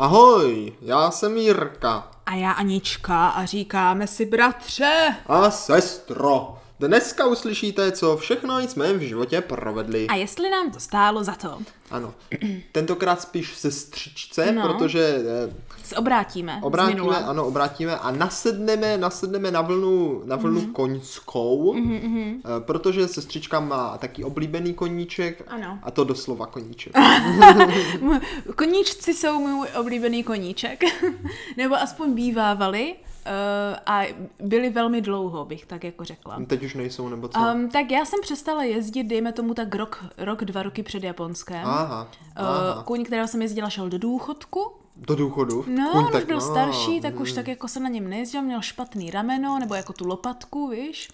Ahoj, já jsem Jirka. A já Anička a říkáme si bratře. A sestro. Dneska uslyšíte, co všechno jsme v životě provedli. A jestli nám to stálo za to. Ano. Tentokrát spíš sestřičce, No. protože eh, Se obrátíme. obrátíme, ano, obrátíme a nasedneme, nasedneme na vlnu, na vlnu Mhm. mm-hmm. koňskou, mm-hmm. protože sestřička má taky oblíbený koníček Ano. a to doslova koníček. Koníčci jsou můj oblíbený koníček. Nebo aspoň bývávali. Uh, a byli velmi dlouho, bych tak jako řekla. Teď už nejsou, nebo co? Um, tak já jsem přestala jezdit, dejme tomu tak rok, rok dva roky před Japonskem. Aha, Uh, aha. kůň, kterého jsem jezdila, šel do důchodku. Do důchodu? No, Kuň on už byl no, starší, tak mm. už tak jako se na něm nejezdil, měl špatný rameno, nebo jako tu lopatku, víš,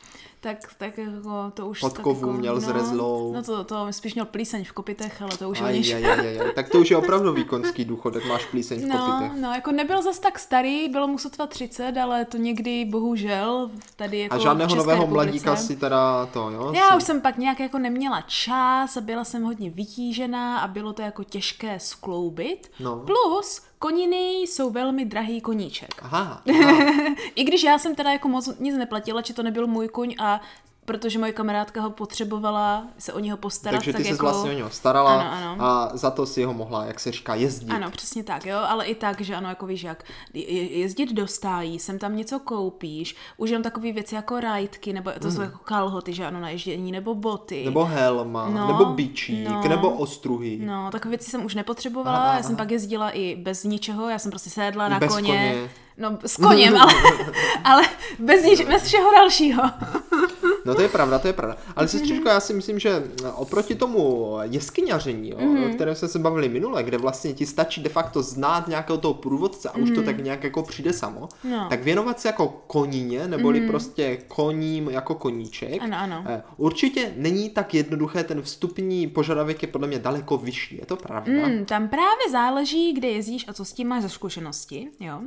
tak, tak jako to už... Podkovu tak jako, měl no, zrezlou. No to, to spíš měl plíseň v kopitech, ale to už o Aj, nič. aj, aj, aj, aj. Tak to už je opravdu výkonský důchodek, máš plíseň v No, kopitech. no, jako nebyl zas tak starý, bylo mu sotva 30, ale to někdy bohužel tady jako A žádného nového republice. mladíka si teda to, jo? Já si- už jsem pak nějak jako neměla čas a byla jsem hodně vytížená a bylo to jako těžké skloubit. No. Plus, koniny jsou velmi drahý koníček. Aha, aha. I když já jsem teda jako moc nic neplatila, že to nebyl můj kuň a protože moje kamarádka ho potřebovala se o něho postarat, takže ty tak jsi jako... vlastně o něho starala Ano, ano. a za to si ho mohla, jak se říká, jezdit. Ano, přesně tak, jo, ale i tak, že ano, jako víš jak, je- jezdit do stájí, sem tam něco koupíš, už jenom takové věci jako rajtky, nebo to jsou jako kalhoty, že ano, na ježdění, nebo boty. Nebo helma, No, nebo bičík, no. nebo ostruhy. No, takové věci jsem už nepotřebovala, Aha, já jsem aha. pak jezdila i bez ničeho, já jsem prostě sedla na bez koně. koně. No, s koněm, ale, ale bez, nič, bez všeho dalšího. No to je pravda, to je pravda. Mhm. Ale sestřičko, já si myslím, že oproti tomu jeskyňaření, jo, Mhm. o kterém jsme se bavili minule, kde vlastně ti stačí de facto znát nějakého toho průvodce a už to tak nějak jako přijde samo, Mhm. No. tak věnovat se jako konině, neboli prostě koním jako koníček, Ano, ano. eh, určitě není tak jednoduché, ten vstupní požadavek je podle mě daleko vyšší, je to pravda? Hmm, tam právě záleží, kde jezdíš a co s tím máš za zkušenosti, jo.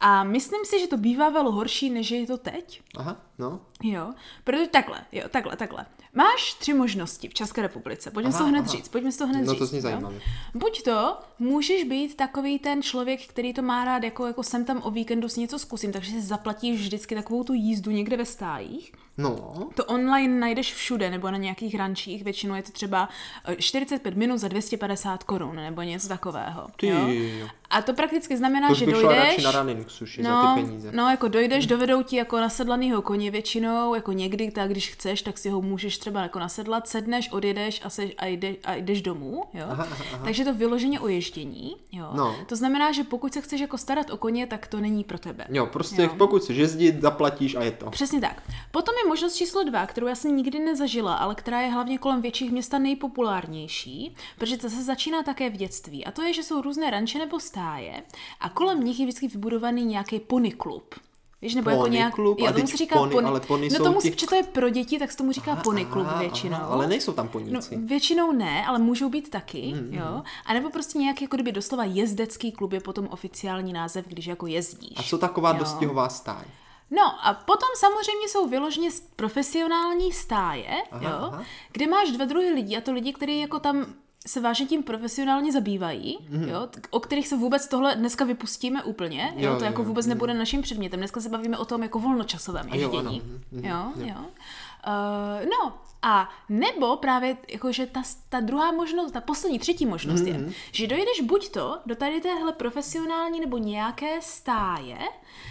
A myslím si, že to bývávalo horší, než je to teď. Aha, no. Jo, protože takhle, jo, takhle, takhle. Máš tři možnosti v České republice. Pojďme Aha, si to hned aha. říct, pojďme si to hned No, říct. to zní jo. zajímavě. Buď to můžeš být takový ten člověk, který to má rád, jako, jako jsem tam o víkendu si něco zkusím, takže si zaplatíš vždycky takovou tu jízdu někde ve stájích. No, To online najdeš všude, nebo na nějakých rančích, většinou je to třeba eh, 45 minut za 250 korun, nebo něco takového. Ty jo? A to prakticky znamená, to že dojdeš... na running sushi No, za ty peníze. no, jako dojdeš, dovedou ti jako nasedlanýho koně většinou, jako někdy, tak když chceš, tak si ho můžeš třeba jako nasedlat, sedneš, odjedeš a, seš, a, jde, a jdeš domů, jo. Aha, aha. Takže to vyloženě o ježdění, jo. No. To znamená, že pokud se chceš jako starat o koně, tak to není pro tebe. Jo, prostě Jo. pokud chceš jezdit, zaplatíš a je to. Přesně tak. Potom je možnost číslo dva, kterou já jsem nikdy nezažila, ale která je hlavně kolem větších města nejpopulárnější, protože to se začíná také v dětství. A to je, že jsou různé ranče nebo stáje a kolem nich je vždycky vybudovaný nějaký pony klub. Víš, nebo jako Pony nějak... klub? Jo, tomu se říká pony, ale pony no tomu, ti... to je pro děti, tak se tomu říká pony klub Aha, většinou. aha, ale nejsou tam No, poníci. většinou ne, ale můžou být taky, Mm, jo. A nebo prostě nějaký jako kdyby doslova jezdecký klub je potom oficiální název, když jako jezdíš. A co taková Jo. dostihová stáj? No a potom samozřejmě jsou vyloženě s- profesionální stáje, Aha, jo, aha. kde máš dva druhy lidí a to lidi, kteří jako tam se vážně tím profesionálně zabývají, Mhm. jo, o kterých se vůbec tohle dneska vypustíme úplně, jo, Jo, to jo, jako jo, vůbec nebude naším předmětem. Dneska se bavíme o tom jako volnočasovém A jo, ježdění. ano, mhm, Jo, jo. Uh, no a nebo právě jakože ta, ta druhá možnost, ta poslední, třetí možnost Mhm, je, že dojdeš buď to do tady téhle profesionální nebo nějaké stáje,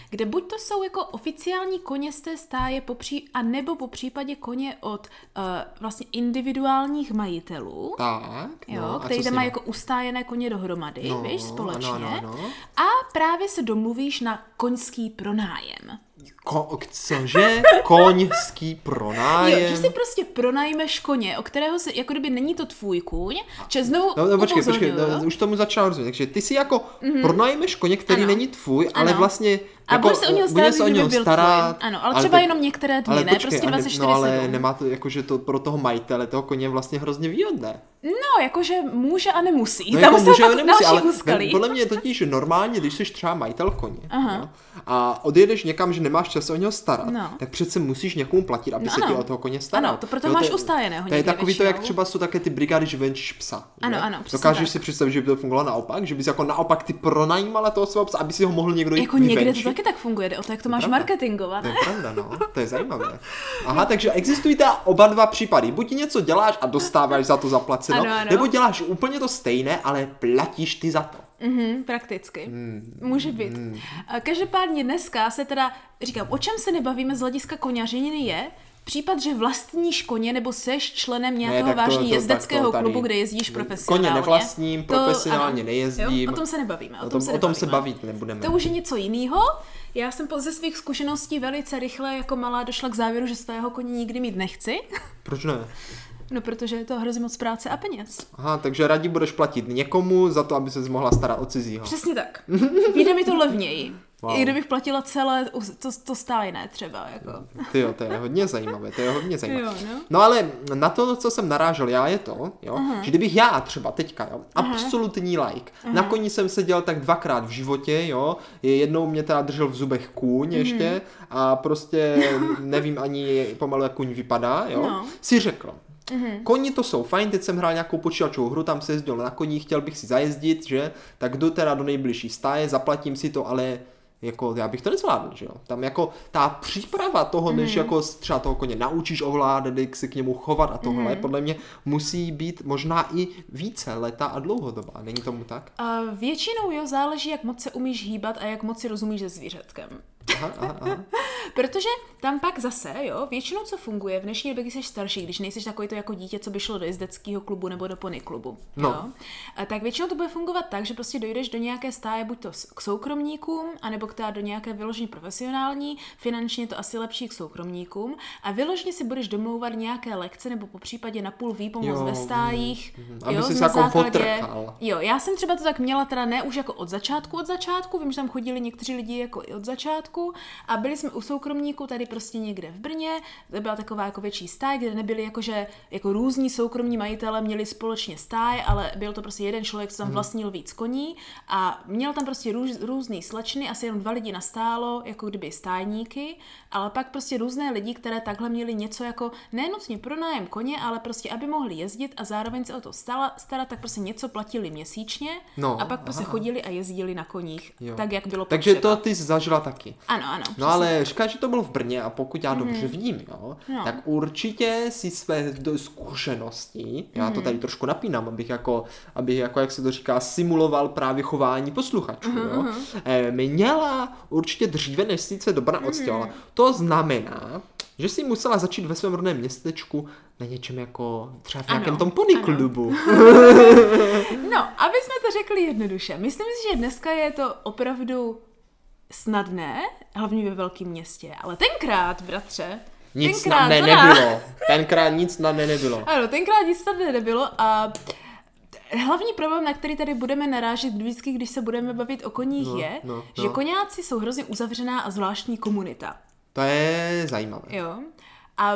kde buď to jsou jako oficiální koně z té stáje, popří, a nebo po případě koně od uh, vlastně individuálních majitelů, Tak, jo, no, a který tam mají jako ustájené koně dohromady, No, víš, společně. ano, ano, ano. A právě se domluvíš na koňský pronájem. Ko- cože? Koňský pronájem? Jo, že si prostě pronajmeš koně, o kterého se, jako kdyby není to tvůj kůň, že znovu No, no počkej, počkej, no, už tomu začal rozumět. Takže ty si jako mm-hmm. pronajmeš koně, který Ano. není tvůj, ale Ano. vlastně A jako, budeš se o něho starat, se o něho byl starat. tvůj. Ano, ale třeba jenom některé dny, ale ne? počkej, Prostě a ne- 24/7. No ale nemá to, jakože to pro toho majitele toho koně vlastně hrozně výhodné. No, jakože může a nemusí. No Tam jako může, ale nemusí, ale úskalí. podle mě je totiž normálně, když jsi třeba majitel koně Aha. jo, a odjedeš někam, že nemáš čas o něho starat, No. tak přece musíš někomu platit, aby No se ti ano. o toho koně staral. Ano, to proto Jo, máš je- ustájeného To je takový to, jak většinou. třeba jsou také ty brigády, že venčíš psa. Ano, ano, Dokážeš tak. si představit, že by to fungovalo naopak, že bys jako naopak ty pronajímala toho svého psa, aby si ho mohl někdo jít Jako někde to? Taky tak funguje, jde o to, jak to máš pravda. marketingovat. To je pravda, no. To je zajímavé. Aha, takže existují teda oba dva případy. Buď něco děláš a dostáváš za to zaplaceno, Ano, ano. nebo děláš úplně to stejné, ale platíš ty za to. Mhm, prakticky. Hmm. Může být. A Každopádně dneska se teda, říkám, o čem se nebavíme z hlediska koněřiny je, případ, že vlastníš koně nebo seš členem nějakého to- vážně to- jezdeckého to klubu, kde jezdíš profesionálně. Koně nevlastním, To- profesionálně ano. nejezdím. Jo, o tom se nebavíme. O, O tom, se o tom se bavit nebudeme. To už je něco jiného. Já jsem po- ze svých zkušeností velice rychle jako malá došla k závěru, že svého koně nikdy mít nechci. Proč ne? No, protože je to hrozně moc práce a peněz. Aha, takže radši budeš platit někomu za to, aby se mohla starat o cizího. Přesně tak. Vyjde mi to levněji. Wow. I kdybych platila celé to, to stájné třeba. Jako. Ty jo, to je hodně zajímavé, to je hodně zajímavé. Jo, no. No ale na to, co jsem narážel já, je to, jo, že kdybych já třeba teďka, jo, absolutní like, na koni jsem seděl tak dvakrát v životě, jo, jednou mě teda držel v zubech kůň ještě a prostě nevím ani pomalu, jak kůň vypadá, jo, No. si řekl, Koni to jsou fajn, teď jsem hrál nějakou počítačovou hru, tam se jezdil na koních, chtěl bych si zajezdit, že? Tak jdu teda do nejbližší stáje, zaplatím si to, ale jako já bych to nezvládl, že jo. Tam jako ta příprava toho, než jako třeba toho koně naučíš ovládat, jak se k němu chovat a tohle, podle mě musí být možná i více leta a dlouhodobá. Není tomu tak? A většinou jo, záleží, jak moc se umíš hýbat a jak moc si rozumíš se zvířatkem. Aha, aha, aha. Protože tam pak zase, jo, většinou co funguje v dnešní době, když jsi starší, když nejsi takový to jako dítě, co by šlo do jezdeckého klubu nebo do pony klubu, No. jo, a tak většinou to bude fungovat tak, že prostě dojdeš do nějaké stáje, buď to k soukromníkům, anebo k teda do nějaké vyloženě profesionální, finančně to asi lepší k soukromníkům, a vyloženě si budeš domlouvat nějaké lekce nebo po případě na půl výpomoc Jo, ve stájích, mhm. Aby jo, na jako základě-. Jo, já jsem třeba to tak měla teda ne už jako od začátku, od začátku, vím, že tam chodili někteří lidi jako i od začátku a byli jsme u soukromníků tady prostě někde v Brně, to byla taková jako větší stáj, kde nebyli jakože jako různí soukromní majitele měli společně stáj, ale byl to prostě jeden člověk, co tam vlastnil víc koní a měl tam prostě růz, různý slečny, asi jenom dva lidi nastálo, jako kdyby stájníky, ale pak prostě různé lidi, které takhle měli něco jako nenutně pro nájem koně, ale prostě aby mohli jezdit a zároveň se o to stala, starat, tak prostě něco platili měsíčně No, a pak prostě chodili a jezdili na koních, Jo. tak jak bylo Takže potřeba. to ty zažila taky. Ano, ano. No ale říkáš, že to bylo v Brně a pokud já dobře vidím, jo, No. tak určitě si své zkušenosti, já to tady trošku napínám, abych jako, abych jako, jak se to říká, simuloval právě chování posluchačů, jo, eh, měla určitě dříve, než sice do Brna odstěhovala. To znamená, že si musela začít ve svém rodném městečku na něčem jako třeba v nějakém Ano, tom pony ano. klubu. No, aby jsme to řekli jednoduše. Myslím si, že dneska je to opravdu snadné, hlavně ve velkém městě, ale tenkrát, bratře, Nic tenkrát snadné nás- nebylo. Tenkrát nic snadné nebylo. Ano, tenkrát nic snadné nebylo a hlavní problém, na který tady budeme narážet vždycky, když se budeme bavit o koních, No, je, no, že no. koňáci jsou hrozně uzavřená a zvláštní komunita. To je zajímavé. Jo. A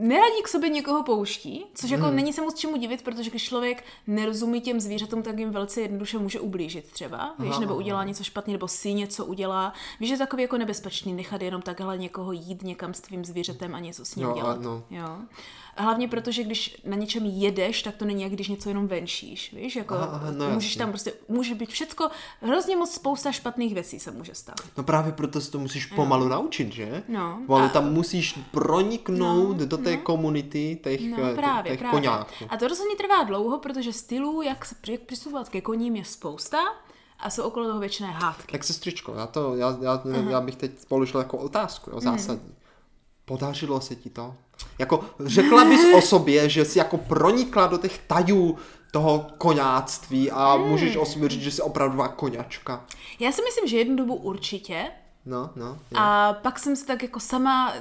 neradí k sobě někoho pouští, což Hmm. jako není se moc čemu divit, protože když člověk nerozumí těm zvířatům, tak jim velice jednoduše může ublížit třeba, víš, Aha, nebo aha. udělá něco špatně, nebo si něco udělá. Víš, že je takový jako nebezpečný nechat jenom takhle někoho jít někam s tvým zvířetem a něco s ním a dělat. no. Jo. Hlavně protože, když na něčem jedeš, tak to není jak když něco jenom venšíš, víš, jako Aha, aha, no můžeš jasně. tam prostě, může být všecko, hrozně moc spousta špatných věcí se může stát. No právě proto se to musíš pomalu naučit, že? No, Pomalu a- tam musíš proniknout No, do té komunity těch, No eh, právě, těch právě. koňáků. A to rozhodně trvá dlouho, protože stylů, jak, se, jak přistupovat ke koním, je spousta a jsou okolo toho věčné hádky. Tak sestřičko, já, to, já, já, já bych teď položil jako otázku, jo, zásadní. Podařilo se ti to? Jako řekla bys o sobě, že jsi jako pronikla do těch tajů toho koňáctví a můžeš o sobě říct, že jsi opravdová koňačka. Já si myslím, že jednu dobu určitě No, no. Jo. a pak jsem se tak jako sama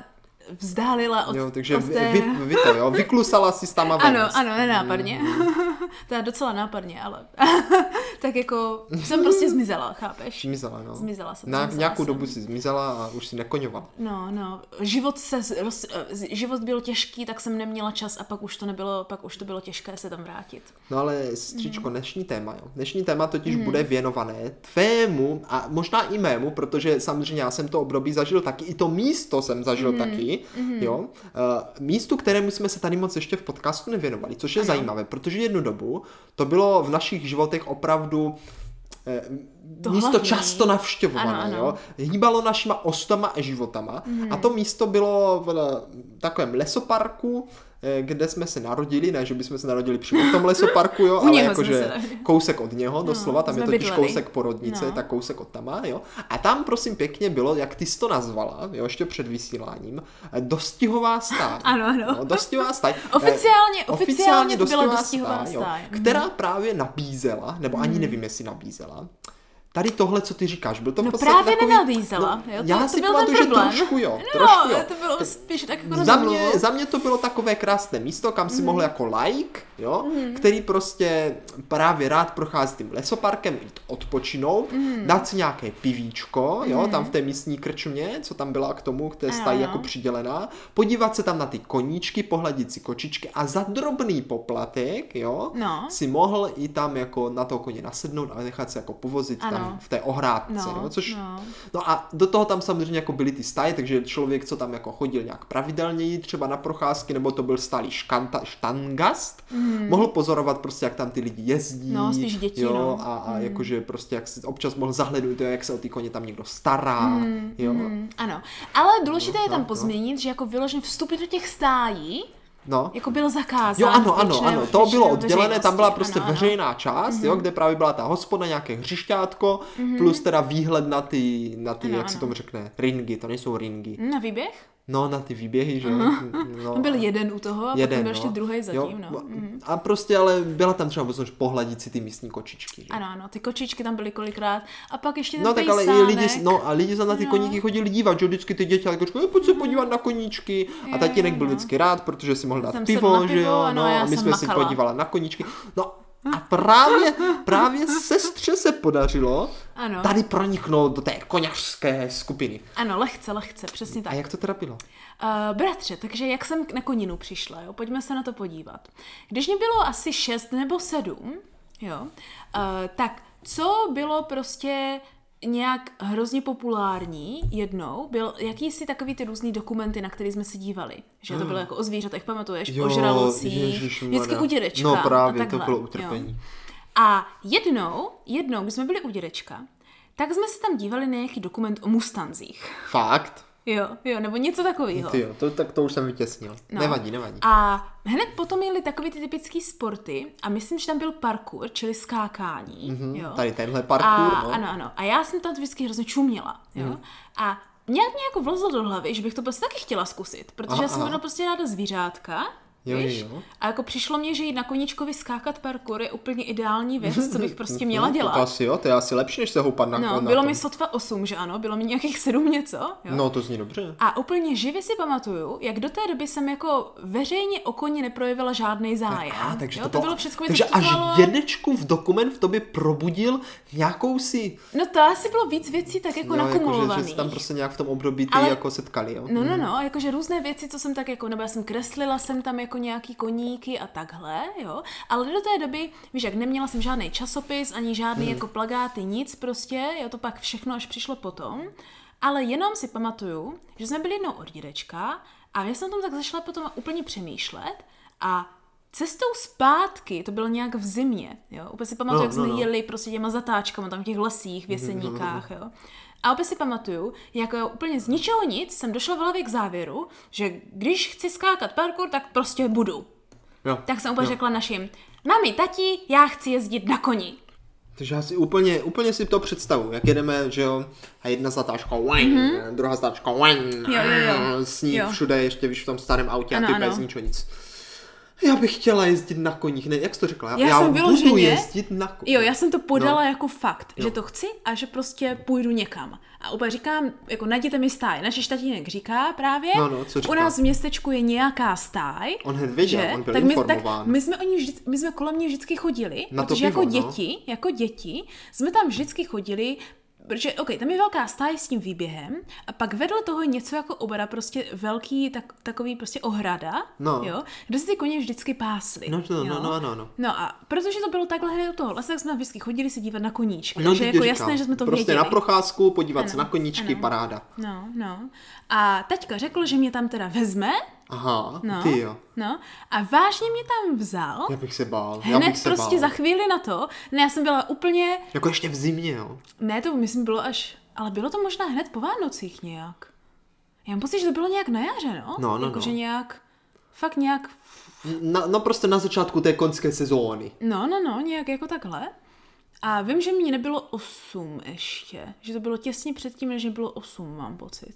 vzdálila od, Jo, takže od vy, té... vy, vy to, jo, vyklusala si tam a ven. Ano, ano, nenápadně. to je docela nápadně, ale... tak jako jsem prostě zmizela, chápeš? Zmizela, no. Zmizela jsem. Na zmizela nějakou jsem. dobu si zmizela a už si nekoňovala. No, no. Život, se, roz, život byl těžký, tak jsem neměla čas a pak už to nebylo, pak už to bylo těžké se tam vrátit. No ale stříčko, dnešní téma, jo. Dnešní téma totiž bude věnované tvému a možná i mému, protože samozřejmě já jsem to období zažil taky, i to místo jsem zažil Mhm. taky, jo. Uh, místu, kterému jsme se tady moc ještě v podcastu nevěnovali, což je Ano. zajímavé, protože jednu dobu to bylo v našich životech opravdu eh, To místo hlavní. často navštěvované, Ano, ano. jo. Hýbalo našima ostama a životama a to místo bylo v takovém lesoparku, kde jsme se narodili, ne, že bychom se narodili přímo v tom lesoparku, jo, ale jakože kousek od něho, doslova, tam je totiž bydleli. kousek porodnice, No. tak kousek od tama, jo. A tam, prosím, pěkně bylo, jak ty jsi to nazvala, jo, ještě před vysíláním, eh, dostihová stáj. Ano, ano. No, dostihová stáj. Eh, Oficiálně- oficiálně to byla dostihové dostihová stáj. Mhm. Která právě nabízela, nebo ani nevím, jestli nabízela, Tady tohle, co ty říkáš, byl to No podstatě právě takový, nenabízela, No, jo, to- já to si byl pamatuju, že trošku jo, No, trošku jo. to bylo spíš tak jako Za mě, za mě to bylo takové krásné místo, kam si mohl jako like, jo, který prostě právě rád prochází tím lesoparkem, jít odpočinout, dát si nějaké pivíčko, jo, tam v té místní krčmě, co tam byla k tomu, k té Ano, stají jako přidělená, podívat se tam na ty koníčky, pohladit si kočičky a za drobný poplatek, jo, No. si mohl i tam jako na toho koně nasednout a nechat se jako povozit Ano. tam v té ohrádce, No, jo, což no. No a do toho tam samozřejmě jako byly ty stáje, takže člověk, co tam jako chodil nějak pravidelněji, třeba na procházky, nebo to byl stálý škanta, štangast, mm. mohl pozorovat prostě, jak tam ty lidi jezdí. No, spíš děti, jo, no. A, a jakože prostě, jak si občas mohl zahlednout, jak se o ty koně tam někdo stará, jo. Mm, ano, ale důležité je no, tam no. pozměnit, že jako vyloženě vstupy do těch stájí No. jako bylo zakázáno. Jo, ano, ano, ano, to bylo oddělené, tam byla prostě Ano, ano. veřejná část, jo, kde právě byla ta hospoda, nějaké hřišťátko, plus teda výhled na ty, na ty, Ano, jak se ano. tomu řekne, ringy, to nejsou ringy. Na výběh? No, na ty výběhy, že jo. No, Byl jeden u toho a jeden, potom byl no. ještě druhý zatím, Jo, no. Mhm. A prostě ale byla tam třeba možnost pohladit si ty místní kočičky. Že? Ano, ano, ty kočičky tam byly kolikrát a pak ještě ten No tak ale i pejsánek. lidi, no a lidi se na ty No. koníky chodili dívat, že vždycky ty děti jako pojď se podívat na koníčky. A tatínek byl no. vždycky rád, protože si mohl dát pivo, na že pivo, jo, no, já a my jsme si podívala na koníčky. No a právě, právě sestře se podařilo Ano. tady proniknout do té koněřské skupiny. Ano, lehce, lehce, přesně tak. A jak to teda bylo? Uh, bratře, takže jak jsem na koninu přišla, jo? pojďme se na to podívat. Když mě bylo asi šest nebo sedm, jo, uh, tak co bylo prostě nějak hrozně populární jednou, byl jakýsi takový ty různý dokumenty, na který jsme se dívali. Že to bylo jako o zvířatech, pamatuješ? Jo, o žralocích, vždycky u dědečka. No právě, to takhle, bylo jo. utrpení. A jednou, jednou, když jsme byli u dědečka, tak jsme se tam dívali na nějaký dokument o mustanzích. Fakt? Jo, jo, nebo něco takového. Ty jo, to, tak to už jsem vytěsnil. No. Nevadí, nevadí. A hned potom jeli takový ty typický sporty a myslím, že tam byl parkour, čili skákání. Mhm, jo. Tady tenhle a, parkour, no. Ano, ano. A já jsem tam vždycky hrozně čuměla. Jo. Mhm. A nějak mě jako vlezlo do hlavy, že bych to prostě taky chtěla zkusit, protože Aha, já jsem měla prostě ráda zvířátka. Jo, víš? jo. A jako přišlo mně, že jít na koníčkovi skákat parkour je úplně ideální věc, co bych prostě měla dělat. To asi jo, to je asi lepší, než se houpat na No, na bylo tom. mi sotva 8, že ano, bylo mi nějakých 7 něco. Jo? No, to zní dobře. A úplně živě si pamatuju, jak do té doby jsem jako veřejně o koni neprojevila žádný zájem. A, takže jo? to, to bylo všechno Takže až dědečku v dokument v tobě probudil nějakou si... No to asi bylo víc věcí tak jako jo, jako, že, nakumulovaných. že tam prostě nějak v tom období ty Ale- jako setkali, jo? No, no, no, jakože různé věci, co jsem tak jako, nebo já jsem kreslila jsem tam jako nějaký koníky a takhle, jo. Ale do té doby, víš, jak neměla jsem žádný časopis, ani žádný Hmm. jako plagáty, nic prostě, jo, to pak všechno až přišlo potom. Ale jenom si pamatuju, že jsme byli jednou od dědečka a já jsem tam tak zašla potom úplně přemýšlet a Cestou zpátky, to bylo nějak v zimě, jo. Úplně si pamatuju, No, jak jsme no, no. jeli prostě těma zatáčkama tam v těch lesích, věseníkách, jo. A opět si pamatuju, jak jo, úplně z ničeho nic jsem došla v hlavě k závěru, že když chci skákat parkour, tak prostě budu. jo. Tak jsem úplně jo. řekla našim, mami, tati, já chci jezdit na koni. Takže já si úplně, úplně si to představu, jak jedeme, že jo, a jedna zatáčka, wang, mm-hmm. druhá zatáčka, wang. Jo, jo, jo. sníh Jo. všude, ještě víš v tom starém autě Ano, a ty bez ničeho nic. Já bych chtěla jezdit na koních, ne, jak jsi to řekla? Já, Já já jsem budu vyloženě- jezdit na koních. Jo, já jsem to podala No. jako fakt, Jo. že to chci a že prostě půjdu někam. A úplně říkám, jako najděte mi stáj. Naš tatínek říká právě, No, no, co říká? u nás v městečku je nějaká stáj. On hned věděl, že? on byl tak my, tak my jsme, oni vždy, my jsme kolem mě vždycky chodili, Na to protože jako pivo, no. děti, jako děti, jsme tam vždycky chodili, Protože, OK, tam je velká stáj s tím výběhem a pak vedle toho je něco jako obra, prostě velký, tak, takový prostě ohrada, No. jo, kde se ty koně vždycky pásly. No, no, jo? no, no, no, no. No a protože to bylo takhle hned u toho lesa, tak jsme vždycky chodili se dívat na koníčky. No, takže jako ti jasné, říkám, že jsme to Prostě věděli. na procházku, podívat se Ano, na koníčky, ano. paráda. No, no. A teďka řekl, že mě tam teda vezme, Aha, no, ty jo. no, a vážně mě tam vzal, Já bych se bál. já hned bych se prostě bál. za chvíli na to, ne, já jsem byla úplně, Jako ještě v zimě, jo. ne, to myslím bylo až, ale bylo to možná hned po Vánocích nějak. Já mám pocit, že to bylo nějak na jaře, no? No, no, jako, no. že nějak, fakt nějak, Na, no prostě na začátku té koňské sezóny. no, no, no, nějak jako takhle. A vím, že mě nebylo 8 ještě. Že to bylo těsně předtím, než mě bylo 8, mám pocit.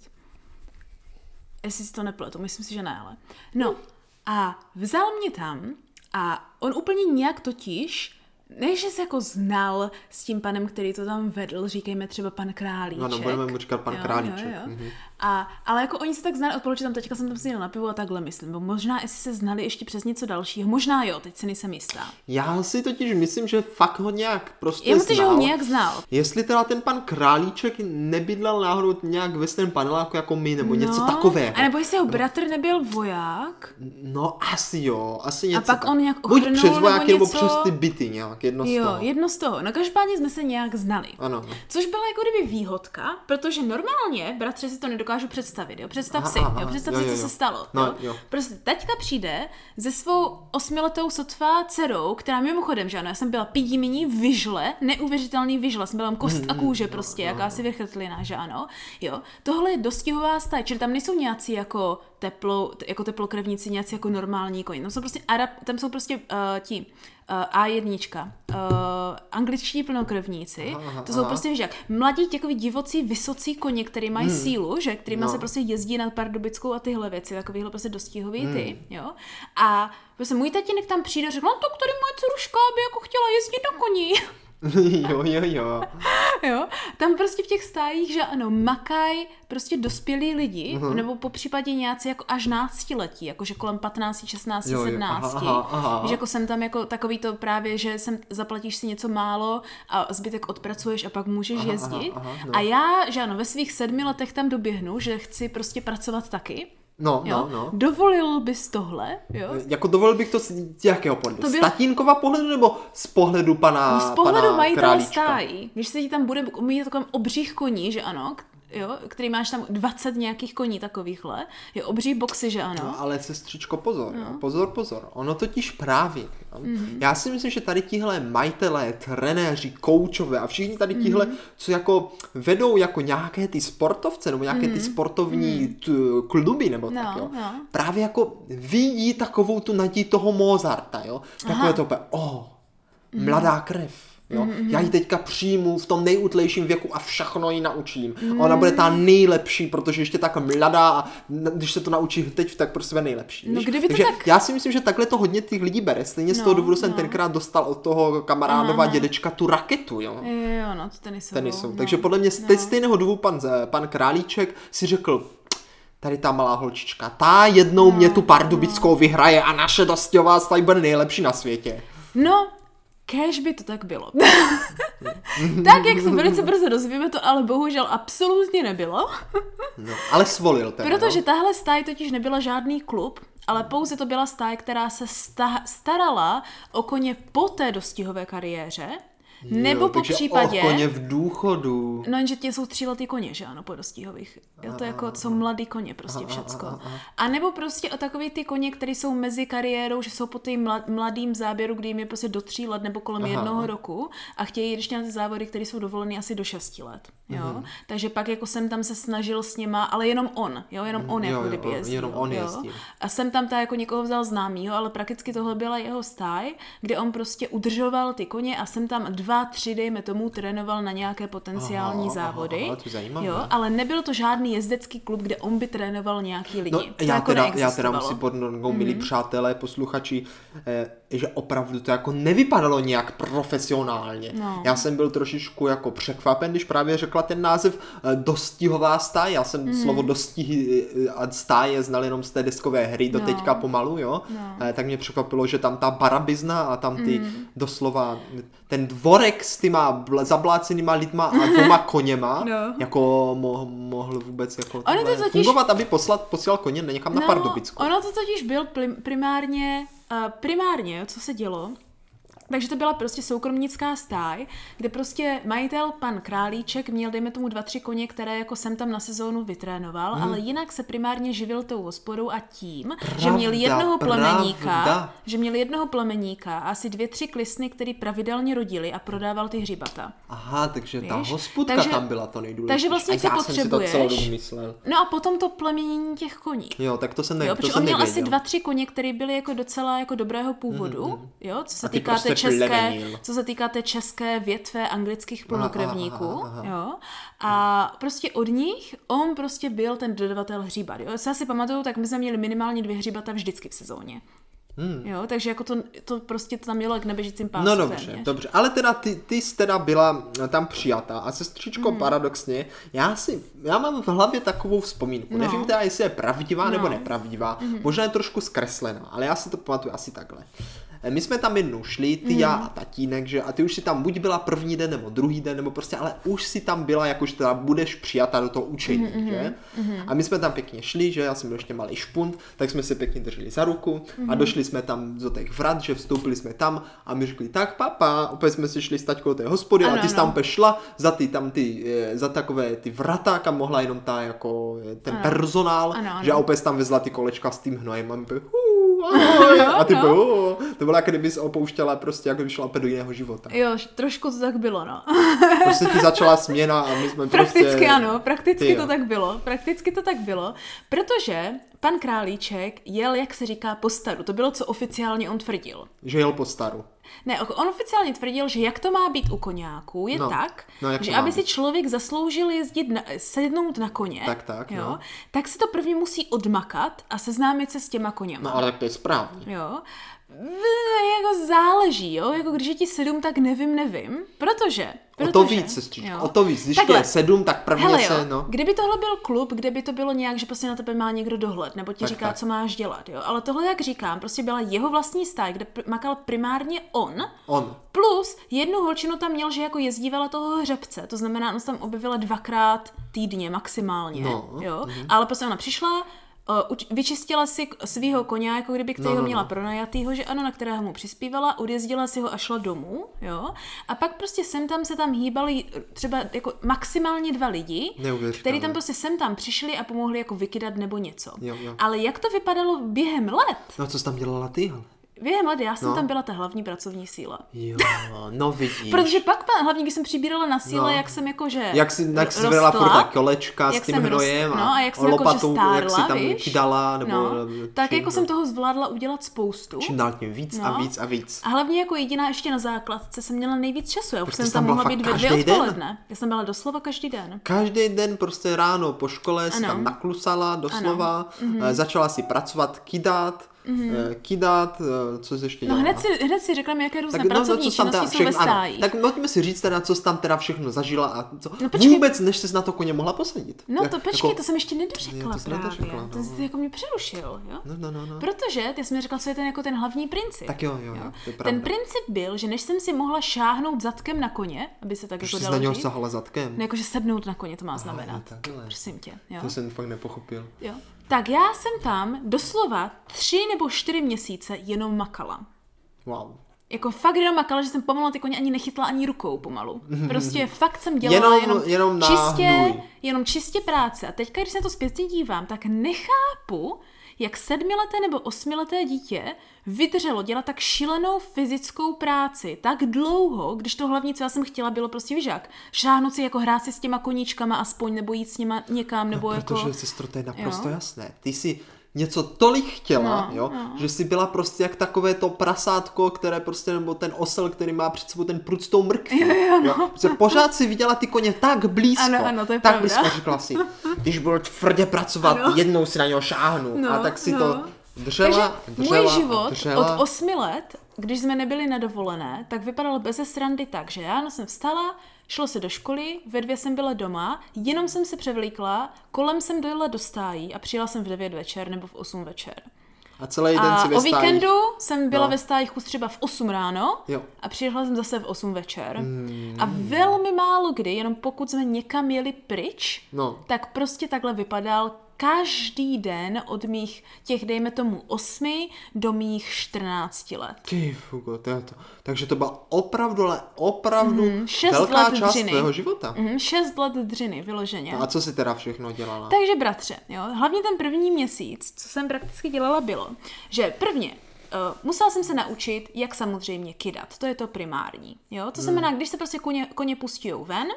Jestli si to nepletu, myslím si, že ne, ale. No, a vzal mě tam a on úplně nějak totiž, ne, že se jako znal s tím panem, který to tam vedl, říkejme třeba pan Králíček. Ano, budeme mu říkat pan Jo, Králíček. Jo, jo. Mhm. A, ale jako oni se tak znali od tam teďka jsem tam si jel na pivo a takhle myslím. Bo možná, jestli se znali ještě přes něco dalšího. Možná jo, teď si nejsem jistá. Já si totiž myslím, že fakt ho nějak prostě Já myslím, že ho znal. nějak znal. Jestli teda ten pan Králíček nebydlel náhodou nějak ve stejném paneláku jako my, nebo něco takového. A nebo jestli jeho bratr nebyl voják. No asi jo, asi něco pak tak. on nějak Buď ochrnul přes nebo vojáky, nebo něco. přes ty byty nějak, jedno z Jo, toho. jedno z toho. No každopádně jsme se nějak znali. Ano. Což byla jako kdyby výhodka, protože normálně, bratře, si to nedokážu představit, jo. Představ Aha, si, aha, jo, představ jo, si, jo, co jo. se stalo. No, jo. jo. Prostě teďka přijde se svou osmiletou sotva dcerou, která mimochodem, že ano, já jsem byla pidíminí vyžle, neuvěřitelný vyžle, jsem byla kost a kůže prostě, jakási vychrtlina, že ano. Jo. Tohle je dostihová stáj, čili tam nejsou nějací jako teplo, jako teplokrevníci, nějací jako normální koně. Tam jsou prostě Arab, tam jsou prostě uh, ti A1, uh, angličtí plnokrevníci, Aha, to jsou aha. prostě, víš jak, mladí takový divocí, vysocí koně, který mají hmm. sílu, že, kterýma No. se prostě jezdí na Pardubickou a tyhle věci, takovýhle prostě dostihový Hmm. ty, jo. A prostě můj tatínek tam přijde a řekl, no tak tady moje dceruška by jako chtěla jezdit na koni. jo, jo, jo. jo, tam prostě v těch stájích, že ano, makaj prostě dospělí lidi, uh-huh. nebo po případě nějací jako až náctiletí, jakože kolem 15, 16, Jo, jo, 17. aha, aha, aha. Že jako jsem tam jako takový to právě, že sem zaplatíš si něco málo a zbytek odpracuješ a pak můžeš Aha, jezdit. aha, aha, no. A já, že ano, ve svých sedmi letech tam doběhnu, že chci prostě pracovat taky. No, Jo? no, no. Dovolil bys tohle, jo? Jako dovolil bych to z z jakého pohledu? To Z byl- tatínkova pohledu nebo z pohledu pana Z pohledu pana majitele králíčka? stájí, když se ti tam bude mít takovým obřích koní, že ano, jo, který máš tam 20 nějakých koní takovýchhle, je obří boxy, že ano. No, ale sestřičko, pozor, No. pozor, pozor. Ono totiž právě. Mhm. Mm-hmm. Já si myslím, že tady tihle majitelé, trenéři, koučové a všichni tady tihle, Mhm. mm-hmm. co jako vedou jako nějaké ty sportovce nebo nějaké mm-hmm. ty sportovní t, kluby nebo Mhm. No, tak, jo. no. Právě jako vidí takovou tu naději toho Mozarta, jo. Takové to úplně, oh, Mhm. mladá krev. Jo? Mm-hmm. Já ji teďka přijmu v tom nejútlejším věku a všechno ji naučím. Mm. Ona bude ta nejlepší, protože ještě tak mladá a když se to naučí teď, tak prostě bude nejlepší. No, víš? kdyby to Takže tak- já si myslím, že takhle to hodně těch lidí bere. Stejně z No, toho důvodu jsem no. tenkrát dostal od toho kamarádova Aha. dědečka tu raketu. Jo? Jo, no, to tenisovou. tenisou. No. Takže podle mě z no. stejného důvodu pan, z- pan Králíček si řekl, tady ta malá holčička, ta jednou No, mě tu pardubickou vyhraje a naše dostěvá tady bude nejlepší na světě. No, Kéž by to tak bylo. tak, jak se velice brzo dozvíme, to ale bohužel absolutně nebylo. No, ale svolil ten. Protože no? tahle stáj totiž nebyla žádný klub, ale pouze to byla stáj, která se sta- starala o koně po té dostihové kariéře, nebo po takže případě... O koně v důchodu. No jenže tě jsou tříletý koně, že ano, po dostihových. Jo, to je jako co mladý koně prostě všecko. A nebo prostě o takový ty koně, které jsou mezi kariérou, že jsou po tím mladým záběru, kdy jim je prostě do tří let nebo kolem Aha. jednoho roku a chtějí jít ještě na ty závody, které jsou dovoleny asi do šesti let. Jo? Takže pak jako jsem tam se snažil s něma, ale jenom on, jo, jenom on Jo, jako jo, kdyby jo, jezdil. jenom on jo? jezdil. A jsem tam ta jako někoho vzal známýho, ale prakticky tohle byla jeho stáj, kde on prostě udržoval ty koně a jsem tam dva dva, tři, dejme tomu, trénoval na nějaké potenciální Aha, aha, závody. aha, to je zajímavé. jo, ale nebyl to žádný jezdecký klub, kde on by trénoval nějaký lidi. No, to já, jako teda, já teda musím podnout, milí přátelé, posluchači, eh, že opravdu to jako nevypadalo nějak profesionálně. No. Já jsem byl trošičku jako překvapen, když právě řekla ten název eh, dostihová stáje. Já jsem Mhm. slovo dostihy eh, a stáje znal jenom z té deskové hry do No. teďka pomalu, jo. No. Eh, tak mě překvapilo, že tam ta barabizna a tam ty Mhm. doslova ten dvorek s těma bl- zablácenýma lidma a dvoma koněma, No. jako mo- mohl vůbec jako Ono to totiž- fungovat, aby poslat, posílal koně někam na Pardubicku. No, ono to totiž byl primárně, uh, primárně, co se dělo, takže to byla prostě soukromnická stáj, kde prostě majitel, pan Králíček, měl, dejme tomu, dva, tři koně, které jako jsem tam na sezónu vytrénoval, Mhm. ale jinak se primárně živil tou hospodou a tím, že měl Pravda, jednoho plemeníka, pravda. že měl jednoho plemeníka a asi dvě, tři klisny, který pravidelně rodili a prodával ty hřibata. Aha, takže ta Víš? hospodka Takže- tam byla to nejdůležitější. takže vlastně co já jsem si to potřebuješ? myslel. No a potom to plemenění těch koní. Jo, tak to jsem, ne, Jo, to protože jsem on měl nevěděl. asi dva, tři koně, které byly jako docela jako dobrého původu, jo, co se týká prostě té české, co se týká té české větve anglických plnokrevníků, aha, aha. jo. A prostě od nich on prostě byl ten dodavatel hříbat, jo. Já si pamatuju, tak my jsme měli minimálně dvě hříbata vždycky v sezóně. Jo, takže jako to, to prostě to tam mělo k nebežícím pásu Hmm. No dobře, téměř. dobře. Ale teda ty, ty jsi teda byla tam přijatá a sestřičko Hmm. paradoxně, já si, já mám v hlavě takovou vzpomínku. No. Nevím teda, jestli je pravdivá nebo No. nepravdivá. Možná je trošku zkreslená, ale já si to pamatuju asi takhle. Eh, My jsme tam jednou šli, ty, já Hmm. a tatínek, že a ty už si tam buď byla první den nebo druhý den, nebo prostě, ale už si tam byla, jakož teda budeš přijata do toho učení, Mhm, že? A my jsme tam pěkně šli, že já jsem byl ještě malý špunt, tak jsme se pěkně drželi za ruku Mhm. a došli jsme tam do těch vrat, že vstoupili jsme tam a my řekli, tak papa, opět jsme si šli s taťkou té hospody Ano, a ty jsi tam opět šla za ty, tam ty, eh, za takové ty vrata, kam mohla jenom ta, jako, eh, ten Ano. personál, Ano, ano. že a opět tam vezla ty kolečka s tím hnojem a my opět, "Hů, ahoj." a ty no. bylo, to bylo jako kdyby jsi opouštěla prostě, jako by šla do jiného života. Jo, trošku to tak bylo, no. Prostě ti začala směna a my jsme Prakticky prostě... ano, prakticky Ty to jo. tak bylo. Prakticky to tak bylo, protože pan Králíček jel, jak se říká, po staru. To bylo, co oficiálně on tvrdil. Že jel po staru. Ne, on oficiálně tvrdil, že jak to má být u koňáků, je No, tak, no, že aby být? si člověk zasloužil jezdit, na, sednout na koně, Tak, tak, jo, no. tak si to prvně musí odmakat a seznámit se s těma koněma. No ale tak to je správně. Jo. Jako záleží, jo, jako když je ti sedm, tak nevím, nevím, protože... O protože to víc, sestřičko, jo. o to víc. Když Takhle. je sedm, tak prvně Hele jo, se, no. kdyby tohle byl klub, kde by to bylo nějak, že prostě na tebe má někdo dohled, nebo ti Tak, říká, tak. co máš dělat, jo. Ale tohle, jak říkám, prostě byla jeho vlastní stáj, kde makal primárně on, On. plus jednu holčinu tam měl, že jako jezdívala toho hřebce, to znamená, on se tam objevila dvakrát týdně maximálně, No, jo. Ale prostě ona přišla, vyčistila si svýho koně, jako kdyby který No, ho no, měla no. pronajatýho, že ano, na kterého mu přispívala, odjezdila si ho a šla domů, jo. A pak prostě sem tam se tam hýbali třeba jako maximálně dva lidi, který tam prostě sem tam přišli a pomohli jako vykydat nebo něco. Jo, jo. Ale jak to vypadalo během let? No co jsi tam dělala ty? hele? Během let já jsem No. tam byla ta hlavní pracovní síla. Jo, no vidíš. Protože pak, pan- hlavně když jsem přibírala na síle, No. jak jsem jako, že Jak si, jak jsi rostla, furt ta kolečka s tím jsem hnojem rost- a, no, a jak jsem jako, že lopatou, jak si stárla, tam víš? kydala, nebo no, tak čím, jako jsem toho zvládla udělat spoustu. čím dál tím víc a No. víc a víc. A hlavně jako jediná ještě na základce jsem měla nejvíc času. Já už Prostě jsem tam mohla být ve dvě každý den? odpoledne. Já jsem byla doslova každý den. Každý den prostě ráno po škole Ano. tam naklusala doslova, mm-hmm. začala si pracovat, kydat, mm-hmm. kydat, eh, co jsi ještě No dělala? hned si, hned si řekla mi, jaké různé Tak, no, no, pracovní tam teda činnosti jsou ve všechno, ano, stáji. tak pojďme si říct teda, co jsi tam teda všechno zažila a co, No, počkej. vůbec, než jsi na to koně mohla posadit. No to počkej, jako, to jsem ještě nedořekla Jo, to jsi právě. nedořekla, To no. jsi jako mě přerušil, jo? No, no, no, no. Protože ty jsi mi řekla, co je ten jako ten hlavní princip. Tak jo, jo, jo, to pravda. Ten princip byl, že než jsem si mohla šáhnout zadkem na koně, aby se tak Už jako dalo na něho sahala zadkem. no jakože sednout na koně to má znamenat. Prosím tě, jo? To jsem fakt nepochopil. jo. Tak já jsem tam doslova tři nebo čtyři měsíce jenom makala. Wow. Jako fakt jenom makala, že jsem pomalu ty koně ani nechytla ani rukou pomalu. Prostě fakt jsem dělala Jenom- jenom, jenom čistě, jenom čistě práce. A teďka, když se na to zpětně dívám, tak nechápu, jak sedmileté nebo osmileté dítě vydrželo dělat tak šílenou fyzickou práci tak dlouho, když to hlavní, co já jsem chtěla, bylo prostě vyžák. Šáhnout si jako hrát si s těma koníčkama aspoň, nebo jít s nima někam, nebo No, jako... protože, sestro, to je naprosto Jo. jasné. Ty si něco tolik chtěla, No, jo, no. že si byla prostě jak takové to prasátko, které prostě, nebo ten osel, který má před sebou ten prut s tou mrkví. Jo, jo, no. Protože pořád si viděla ty koně tak blízko, Ano, ano, to je tak pravda. blízko, říkala si, když budu tvrdě pracovat, Ano. jednou si na něho šáhnu. No, a tak si no. to držela, Takže držela, můj život držela. od osmi let, když jsme nebyli na dovolené, tak vypadal bez srandy tak, že ráno jsem vstala, šlo se do školy, ve dvě jsem byla doma, jenom jsem se převlíkla, kolem jsem dojela do stájí a přijela jsem v 9 večer nebo v 8 večer. A celý den si A ve o víkendu jsem byla No. ve stáji kus třeba v 8 ráno Jo. a přijela jsem zase v 8 večer. Hmm. A velmi málo kdy, jenom pokud jsme někam jeli pryč, No. tak prostě takhle vypadal každý den od mých těch, dejme tomu, 8 do mých 14 let. Ty fuko, to je to. Takže to byla opravdu, ale opravdu Mhm, šest velká let část dřiny. tvého života. Mhm, 6 let dřiny, vyloženě. A co si teda všechno dělala? Takže bratře, jo, hlavně ten první měsíc, co jsem prakticky dělala, bylo, že prvně uh, musela jsem se naučit, jak samozřejmě kidat. To je to primární. Jo? To znamená, když se prostě koně, koně pustí ven,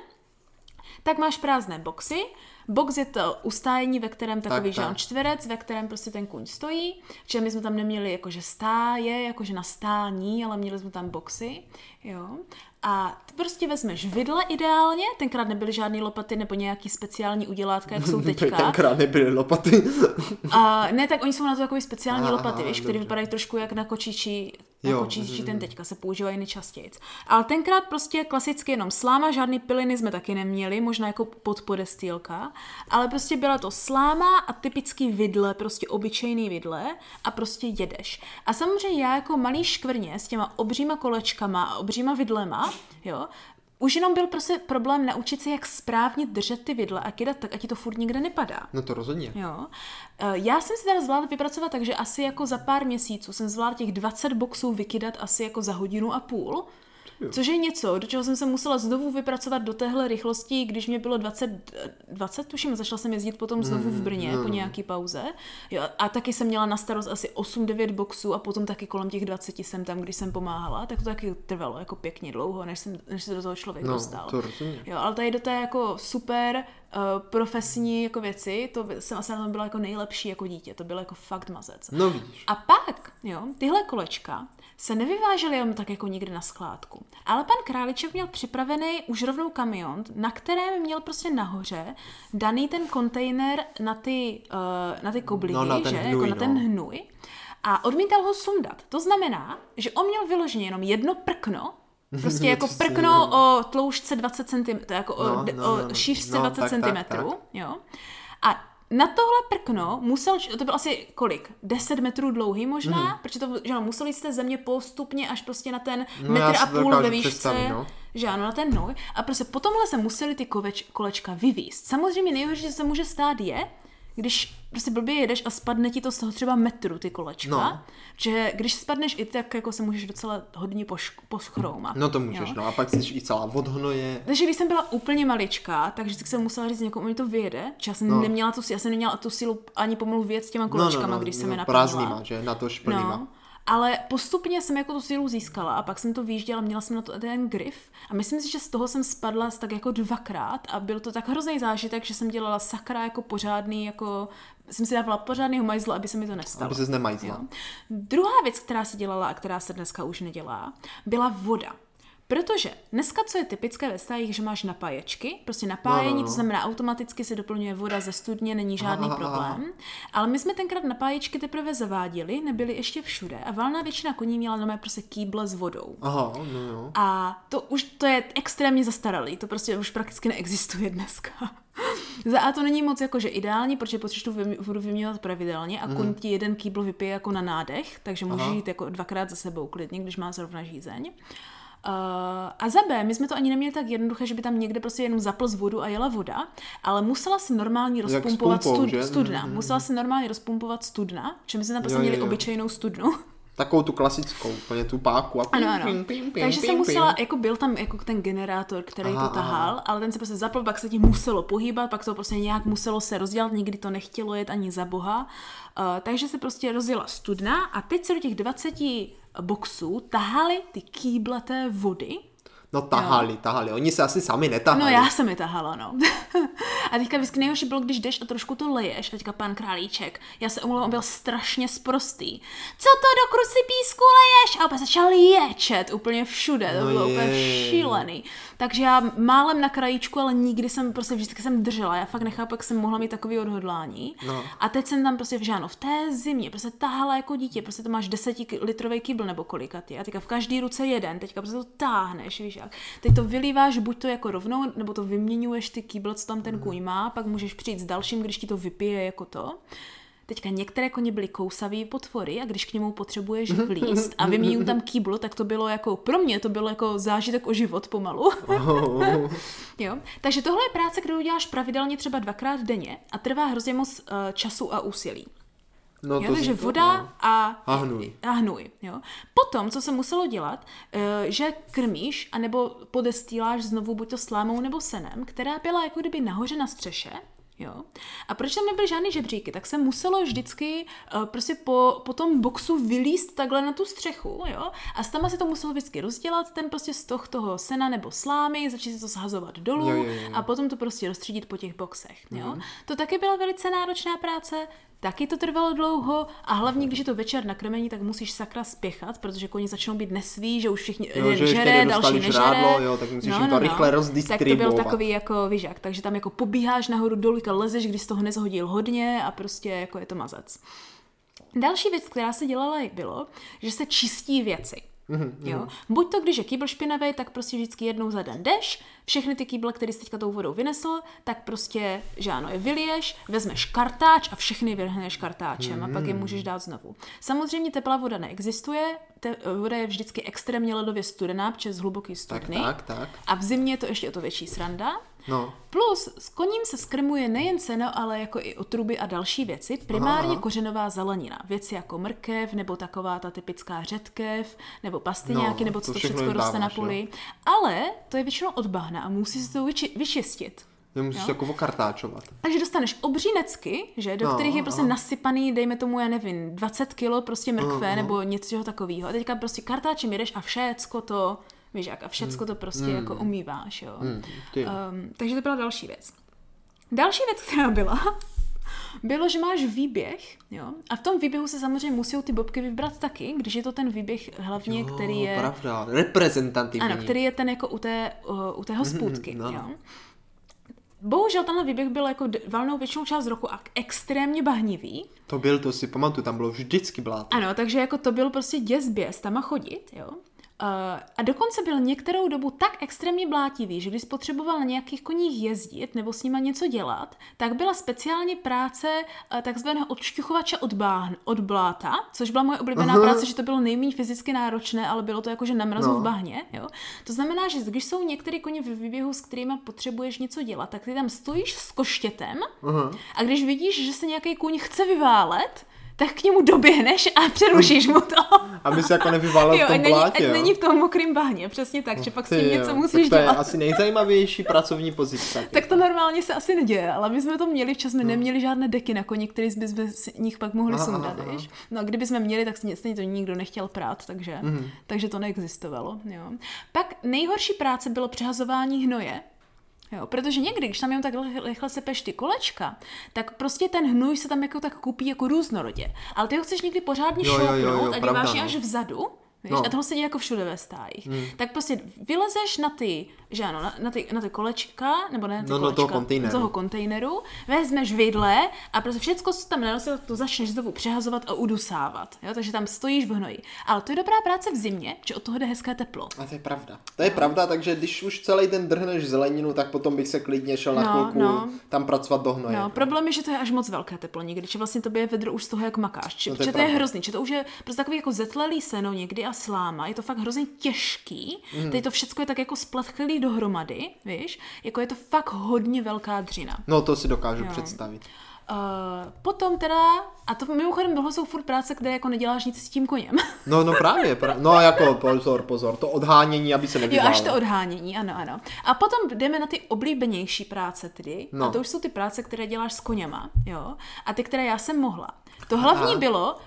tak máš prázdné boxy. Box je to ustájení, ve kterém takový tak. žán čtverec, ve kterém prostě ten kůň stojí. Čili my jsme tam neměli jakože stáje, jakože na stání, ale měli jsme tam boxy. Jo. A ty prostě vezmeš vidle ideálně, tenkrát nebyly žádné lopaty nebo nějaký speciální udělátka, jak jsou teďka. Tenkrát nebyly lopaty. A ne, tak oni jsou na to takový speciální Aha, lopaty, víš, které vypadají trošku jak na kočičí, Jo, kočičí mm. ten teďka se používají nejčastěji. Ale tenkrát prostě klasicky jenom sláma, žádný piliny jsme taky neměli, možná jako podpodestýlka, ale prostě byla to sláma a typický vidle, prostě obyčejný vidle a prostě jedeš. A samozřejmě já jako malý škvrně s těma obříma kolečkama a obříma vidlema, jo, už jenom byl prostě problém naučit se, jak správně držet ty vidle a kydat tak, ať ti to furt nikde nepadá. No to rozhodně. Jo. Eh, Já jsem si teda zvládla vypracovat tak, že asi jako za pár měsíců jsem zvládla těch 20 boxů vykydat asi jako za hodinu a půl. Což je něco, do čeho jsem se musela znovu vypracovat do téhle rychlosti, když mě bylo 20, eh, 20 tuším, začala jsem jezdit potom znovu v Brně po nějaký pauze. Jo, a taky jsem měla na starost asi 8-9 boxů a potom taky kolem těch 20 jsem tam, když jsem pomáhala, tak to taky trvalo jako pěkně dlouho, než, jsem, než se do toho člověk No, dostal. to rozumím. Jo, ale tady do té jako super uh, profesní jako věci, to jsem asi na tom byla jako nejlepší jako dítě, to bylo jako fakt mazec. No vidíš. A pak, jo, tyhle kolečka se nevyvážely jenom tak jako někde na skládku. Ale pan Králiček měl připravený už rovnou kamion, na kterém měl prostě nahoře daný ten kontejner na ty, uh, na ty koblihy, No, na že? hnůj, jako na ten no. hnůj. A odmítal ho sundat. To znamená, že on měl vyloženě jenom jedno prkno, prostě jako prkno o tloušťce 20 cm, jako o, No, no, o no, no. šířce No, 20 tak, tak, cm, tak. jo. A na tohle prkno musel, to bylo asi kolik? 10 metrů dlouhý možná, Mhm. protože to, že ano, museli jste země postupně až prostě na ten No, metr a půl ve výšce, no. že ano, na ten hnoj. A prostě potomhle se museli ty koveč, kolečka vyvíst. Samozřejmě nejhorší, že se může stát je, když prostě blbě jedeš a spadne ti to z toho třeba metru, ty kolečka. No. Že když spadneš i tak, jako se můžeš docela hodně poš- poschroumat. No to můžeš, jo. no a pak jsi i celá od hnoje. Takže když jsem byla úplně maličká, tak vždycky jsem musela říct někomu, mi to vyjede. Že já jsem No. neměla tu, já jsem neměla tu sílu ani pomalu věc s těma No, kolečkama, no, no, když jsem no, je naplnila. prázdnýma, že? Na to šplnýma. No, ale postupně jsem jako tu sílu získala a pak jsem to výjížděla, měla jsem na to ten grif a myslím si, že z toho jsem spadla tak jako dvakrát a byl to tak hrozný zážitek, že jsem dělala sakra jako pořádný, jako jsem si dávala pořádný majzl, aby se mi to nestalo. Aby ses nemajzla. Druhá věc, která se dělala a která se dneska už nedělá, byla voda. Protože dneska, co je typické ve stájích, že máš napáječky, prostě napájení, No, no, no. to znamená automaticky se doplňuje voda ze studně, není žádný Aha, aha, problém. Ale my jsme tenkrát napáječky teprve zaváděli, nebyly ještě všude a valná většina koní měla normálně prostě kýble s vodou. Aha, no jo. A to už to je extrémně zastaralý, to prostě už prakticky neexistuje dneska. Za A to není moc jakože ideální, protože potřebuješ tu vym- vodu vyměňovat pravidelně a kuň ti jeden kýbl vypije jako na nádech, takže můžeš Mhm. Aha. jít jako dvakrát za sebou klidně, když má zrovna žízeň. Uh, a za B, my jsme to ani neměli tak jednoduché, že by tam někde prostě jenom zapl z vodu a jela voda, ale musela se normálně rozpumpovat pumpou, stud, studna. Mhm. Musela se normálně rozpumpovat studna, že my jsme tam prostě Jo, měli jo. obyčejnou studnu. Takovou tu klasickou, úplně tu páku. A Ano, ano. pim, pim, pim, Takže pim, jsem musela, pim. jako byl tam jako ten generátor, který Aha, to tahal, ale ten se prostě zapl, pak se tím muselo pohýbat, pak to prostě nějak muselo se rozdělat, nikdy to nechtělo jet ani za boha. Uh, takže se prostě rozjela studna a teď se do těch 20 boxů tahaly ty kýble té vody, No tahali, jo. tahali. Oni se asi sami netahali. No já jsem je tahala, no. a teďka vždycky nejhorší bylo, když jdeš a trošku to leješ. A teďka pan Králíček, já se omlouvám, byl strašně sprostý. Co to do krusy písku leješ? A opět začal ječet úplně všude, to no bylo je. úplně šílený. Takže já málem na krajíčku, ale nikdy jsem prostě vždycky jsem držela. Já fakt nechápu, jak jsem mohla mít takový odhodlání. No. A teď jsem tam prostě v žáno v té zimě, prostě tahala jako dítě, prostě to máš desetilitrový kybl nebo kolikatý. A teďka v každý ruce jeden, teďka prostě to táhneš, víš jak. Teď to vylíváš buď to jako rovnou, nebo to vyměňuješ ty kýbl, co tam ten kůň má, pak můžeš přijít s dalším, když ti to vypije jako to. Teďka některé koně byly kousavý potvory a když k němu potřebuješ vlíst a vyměním tam kýbl, tak to bylo jako, pro mě to bylo jako zážitek o život pomalu. jo? Takže tohle je práce, kterou děláš pravidelně třeba dvakrát denně a trvá hrozně moc uh, času a úsilí. No, jo, takže voda no. a, a hnůj. A hnůj jo. Potom, co se muselo dělat, uh, že krmíš, anebo podestýláš znovu buď to slámou nebo senem, která byla jako kdyby nahoře na střeše, Jo. A proč tam nebyly žádný žebříky, tak se muselo vždycky uh, prostě po, po tom boxu vylíst takhle na tu střechu, jo. A tam se to muselo vždycky rozdělat, ten prostě stoh toho sena nebo slámy, začít se to shazovat dolů jo, jo, jo. a potom to prostě rozstředit po těch boxech, jo. Mm. To taky byla velice náročná práce, taky to trvalo dlouho a hlavně, když je to večer na krmení, tak musíš sakra spěchat, protože koni začnou být nesví, že už všichni jo, že žere, další nežere. Žrádlo, jo, tak musíš no, jim to no, rychle no. Tak to byl takový jako vyžák, takže tam jako pobíháš nahoru dolů, lezeš, když z toho nezhodil hodně a prostě jako je to mazac. Další věc, která se dělala, bylo, že se čistí věci. Mm-hmm. Jo? Buď to, když je kýbl špinavý, tak prostě vždycky jednou za den jdeš, všechny ty kýble, které jsi teďka tou vodou vynesl, tak prostě, že ano, je vyliješ, vezmeš kartáč a všechny vyhrneš kartáčem mm-hmm. a pak je můžeš dát znovu. Samozřejmě teplá voda neexistuje, te, voda je vždycky extrémně ledově studená přes hluboký studny. Tak, tak, tak. A v zimě je to ještě o to větší sranda. No. Plus s koním se skrmuje nejen seno, ale jako i otruby a další věci, primárně aha. kořenová zelenina. Věci jako mrkev, nebo taková ta typická řetkev, nebo pastyňáky, no, nebo co to, to všechno roste na poli. Ale to je většinou od bahna a musí se to vyči- vyčistit. Nemusíš jo? jako okartáčovat. Takže dostaneš obřínecky, že, do no, kterých je prostě no. nasypaný, dejme tomu, já nevím, 20 kilo prostě mrkve no, nebo něco takového. A teďka prostě kartáčem jedeš a všecko to Jak a všecko to prostě mm. jako umýváš, jo. Mm, um, takže to byla další věc. Další věc, která byla, bylo, že máš výběh, jo, a v tom výběhu se samozřejmě musí ty bobky vybrat taky, když je to ten výběh hlavně, jo, který je... pravda, reprezentativní. Ano, který je ten jako u té, uh, u té hospůdky, no. jo. Bohužel tenhle výběh byl jako valnou většinou část roku a extrémně bahnivý. To byl, to si pamatuju, tam bylo vždycky bláto. Ano, takže jako to byl prostě děs běs tam a chodit, jo. Uh, a dokonce byl některou dobu tak extrémně blátivý, že když potřeboval na nějakých koních jezdit nebo s nima něco dělat, tak byla speciálně práce uh, takzvaného odšťuchovače od, báhn, od bláta, což byla moje oblíbená uh-huh. práce, že to bylo nejméně fyzicky náročné, ale bylo to jako, že na mrazu no. v bahně. Jo? To znamená, že když jsou některé koně v výběhu, s kterými potřebuješ něco dělat, tak ty tam stojíš s koštětem uh-huh. a když vidíš, že se nějaký kůň chce vyválet, tak k němu doběhneš a přerušíš mu to. Aby se jako nevyvalil v tom není, plátě, jo. není v tom mokrým bahně, přesně tak, že pak s tím něco jo. musíš tak to dělat. je asi nejzajímavější pracovní pozice. tak to normálně se asi neděje, ale my jsme to měli, včas jsme no. neměli žádné deky na koni, které jsme z nich pak mohli aha, sundat, aha. No a kdyby jsme měli, tak stejně to nikdo nechtěl prát, takže, mm. takže to neexistovalo. Jo. Pak nejhorší práce bylo přehazování hnoje, Jo, protože někdy, když tam jen tak rychle sepeš ty kolečka, tak prostě ten hnůj se tam jako tak kupí jako různorodě. Ale ty ho chceš někdy pořádně šoupnout a děláš je no. až vzadu, Víš? No. A toho se děje jako všude ve stájích. Hmm. Tak prostě vylezeš na ty, že ano, na, na, ty, na ty kolečka, nebo ne na ty no, kolečka, no, toho kontejneru. toho kontejneru, vezmeš vidle a prostě všechno, co tam nenosil, to začneš znovu přehazovat a udusávat. Jo? Takže tam stojíš v hnoji. Ale to je dobrá práce v zimě, že od toho jde hezké teplo. A to je pravda. To je no. pravda, takže když už celý den drhneš zeleninu, tak potom bych se klidně šel na no, chvilku no. tam pracovat do hnoje. No, problém je, že to je až moc velké teplo někdy, že vlastně to je vedro už z toho, jak makáš. Či, no, to je, to je hrozný, že to už je prostě takový jako zetlelý seno někdy a sláma, je to fakt hrozně těžký, mm. tady to všechno je tak jako spletchlý dohromady, víš, jako je to fakt hodně velká dřina. No to si dokážu jo. představit. Uh, potom teda, a to mimochodem tohle jsou furt práce, kde jako neděláš nic s tím koněm. No, no právě, pra, no jako pozor, pozor, to odhánění, aby se nevyválo. Jo, až to odhánění, ano, ano. A potom jdeme na ty oblíbenější práce tedy, no. a to už jsou ty práce, které děláš s koněma, jo, a ty, které já jsem mohla. To hlavní Aha. bylo,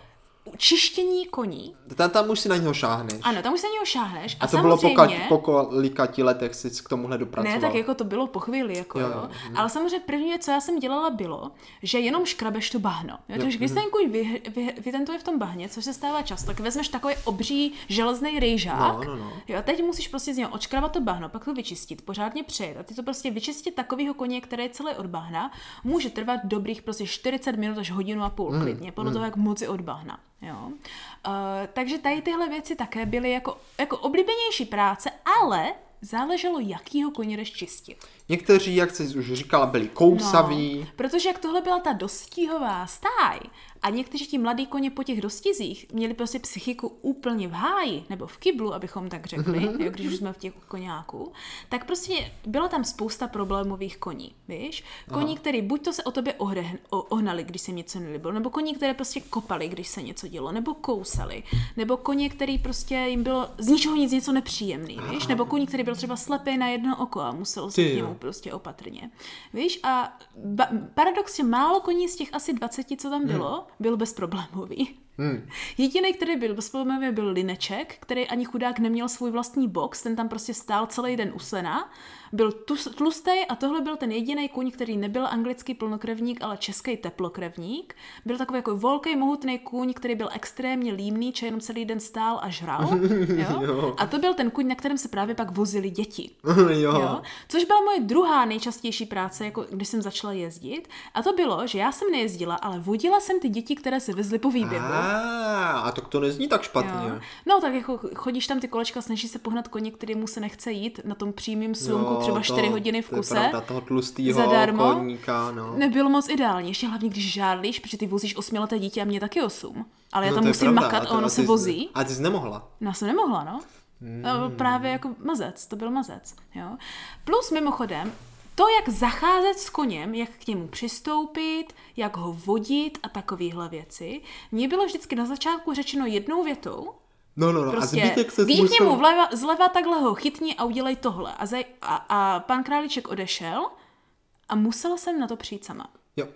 čištění koní. Tam, tam už si na něho šáhneš. Ano, tam už se na něho šáhneš. A, a to bylo po, kať, po kolikati letech si k tomuhle dopracoval? Ne, tak jako to bylo po chvíli, jako jo. jo. Ale samozřejmě první, co já jsem dělala, bylo, že jenom škrabeš to bahno. Jo? jo. Takže když mhm. kuň vy, vy, vytentuje v tom bahně, což se stává často, tak vezmeš takový obří železný rejžák. No, no, no. Jo, a teď musíš prostě z něho odškrabat to bahno, pak to vyčistit, pořádně přejet. A ty to prostě vyčistit takového koně, který je celý od bahna, může trvat dobrých prostě 40 minut až hodinu a půl mm, klidně, podle mm. toho, jak moc je od bahna. Jo. Uh, takže tady tyhle věci také byly jako, jako oblíbenější práce, ale záleželo, jakýho koně jdeš čistit. Někteří, jak jsi už říkala, byli kousaví. No, protože jak tohle byla ta dostíhová stáj a někteří ti mladí koně po těch dostizích měli prostě psychiku úplně v háji, nebo v kyblu, abychom tak řekli, jo, když už jsme v těch koňáků, tak prostě byla tam spousta problémových koní, víš? Koní, Aha. který buď to se o tobě ohrehn, o, ohnali, když se něco nelíbilo, nebo koní, které prostě kopali, když se něco dělo, nebo kousali, nebo koně, který prostě jim bylo z ničeho nic něco nepříjemný, víš? Nebo koní, který byl třeba slepý na jedno oko a musel se k němu prostě opatrně. Víš? A ba- paradoxně málo koní z těch asi 20, co tam bylo, hmm. Byl bezproblémový. Hmm. Jediný, který byl bezproblémový, byl Lineček, který ani chudák neměl svůj vlastní box, ten tam prostě stál celý den u sena byl tlustý a tohle byl ten jediný kůň, který nebyl anglický plnokrevník, ale český teplokrevník. Byl takový jako volký, mohutný kůň, který byl extrémně límný, či jenom celý den stál a žral. Jo? jo. A to byl ten kůň, na kterém se právě pak vozili děti. jo. Jo? Což byla moje druhá nejčastější práce, jako když jsem začala jezdit. A to bylo, že já jsem nejezdila, ale vodila jsem ty děti, které se vezly po výběhu. A, a to, to nezní tak špatně. Jo. No tak jako chodíš tam ty kolečka, snažíš se pohnat koně, kterému se nechce jít na tom přímém slunku třeba 4 hodiny v kuse. To je pravda, toho tlustýho zadarmo. koníka, no. Nebylo moc ideální, ještě hlavně když žádlíš, protože ty vozíš osmileté dítě a mě taky osm. Ale já no, tam musím pravda. makat a, ono a se vozí. A ty jsi nemohla. No, jsem nemohla, no. Hmm. Právě jako mazec, to byl mazec. Jo. Plus mimochodem, to, jak zacházet s koněm, jak k němu přistoupit, jak ho vodit a takovéhle věci, mně bylo vždycky na začátku řečeno jednou větou, No, no, no. Prostě, a zbytek se musel... k němu vleva, zleva takhle ho chytni a udělej tohle. A, zaj, a, a pan Králíček odešel a musela jsem na to přijít sama. Jo,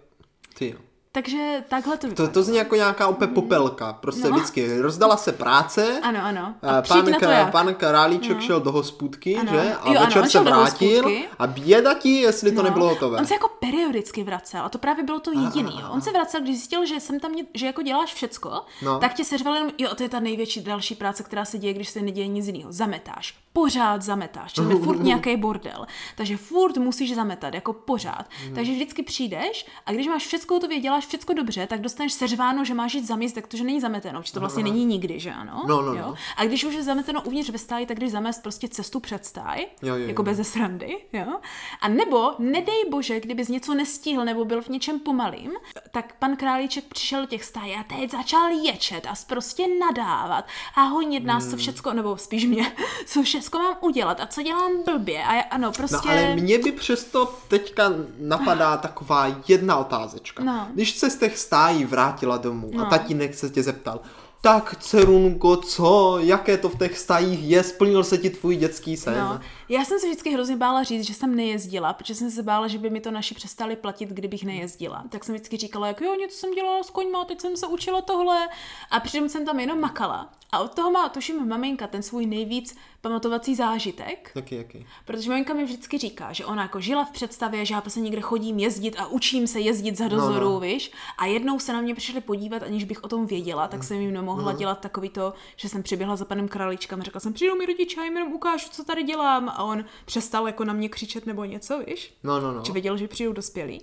ty jo. Takže takhle to To, to zní jako nějaká opět popelka. Prostě no. vždycky rozdala se práce. Ano, ano. A pan, na to jak. pan Králíček no. šel do hospůdky, ano. že? A jo, večer ano, se vrátil a běda ti, jestli no. to nebylo hotové. On se jako periodicky vracel a to právě bylo to jediný. Jo. On se vracel, když zjistil, že jsem tam, že jako děláš všecko, no. tak tě seřval jenom, jo, to je ta největší další práce, která se děje, když se neděje nic jiného. Zametáš. Pořád zametáš. To je furt nějaký bordel. Takže furt musíš zametat, jako pořád. Mm. Takže vždycky přijdeš a když máš všecko to děláš děláš všechno dobře, tak dostaneš seřváno, že máš jít zamést, tak to, že není zameteno, že to vlastně není nikdy, že ano? No, no, jo? no. A když už je zameteno uvnitř ve stáji, tak když zamést prostě cestu před stáj, jo, jo, jako jo. bez srandy, jo? A nebo, nedej bože, kdybys něco nestihl nebo byl v něčem pomalým, tak pan Králíček přišel do těch stájí a teď začal ječet a prostě nadávat a honit nás, hmm. co všecko, nebo spíš mě, co všecko mám udělat a co dělám blbě a já, ano, prostě... No ale mě by přesto teďka napadá taková jedna otázečka. No. Když se z těch stájí vrátila domů no. a tatínek se tě zeptal, tak dcerunko, co, jaké to v těch stajích je, splnil se ti tvůj dětský sen? No, já jsem se vždycky hrozně bála říct, že jsem nejezdila, protože jsem se bála, že by mi to naši přestali platit, kdybych nejezdila. Tak jsem vždycky říkala, jak jo, něco jsem dělala s koňma, teď jsem se učila tohle a přitom jsem tam jenom makala. A od toho má, tuším, maminka ten svůj nejvíc pamatovací zážitek. Jaký, jaký? Protože maminka mi vždycky říká, že ona jako žila v představě, že já prostě někde chodím jezdit a učím se jezdit za dozoru, no, no. víš. A jednou se na mě přišli podívat, aniž bych o tom věděla, tak jsem jim nemohla no. dělat takový to, že jsem přiběhla za panem králíčkem a řekla jsem, přijdou mi rodiče, já jim jenom ukážu, co tady dělám. A on přestal jako na mě křičet nebo něco, víš. No, no, no. Že věděl, že přijdou dospělí.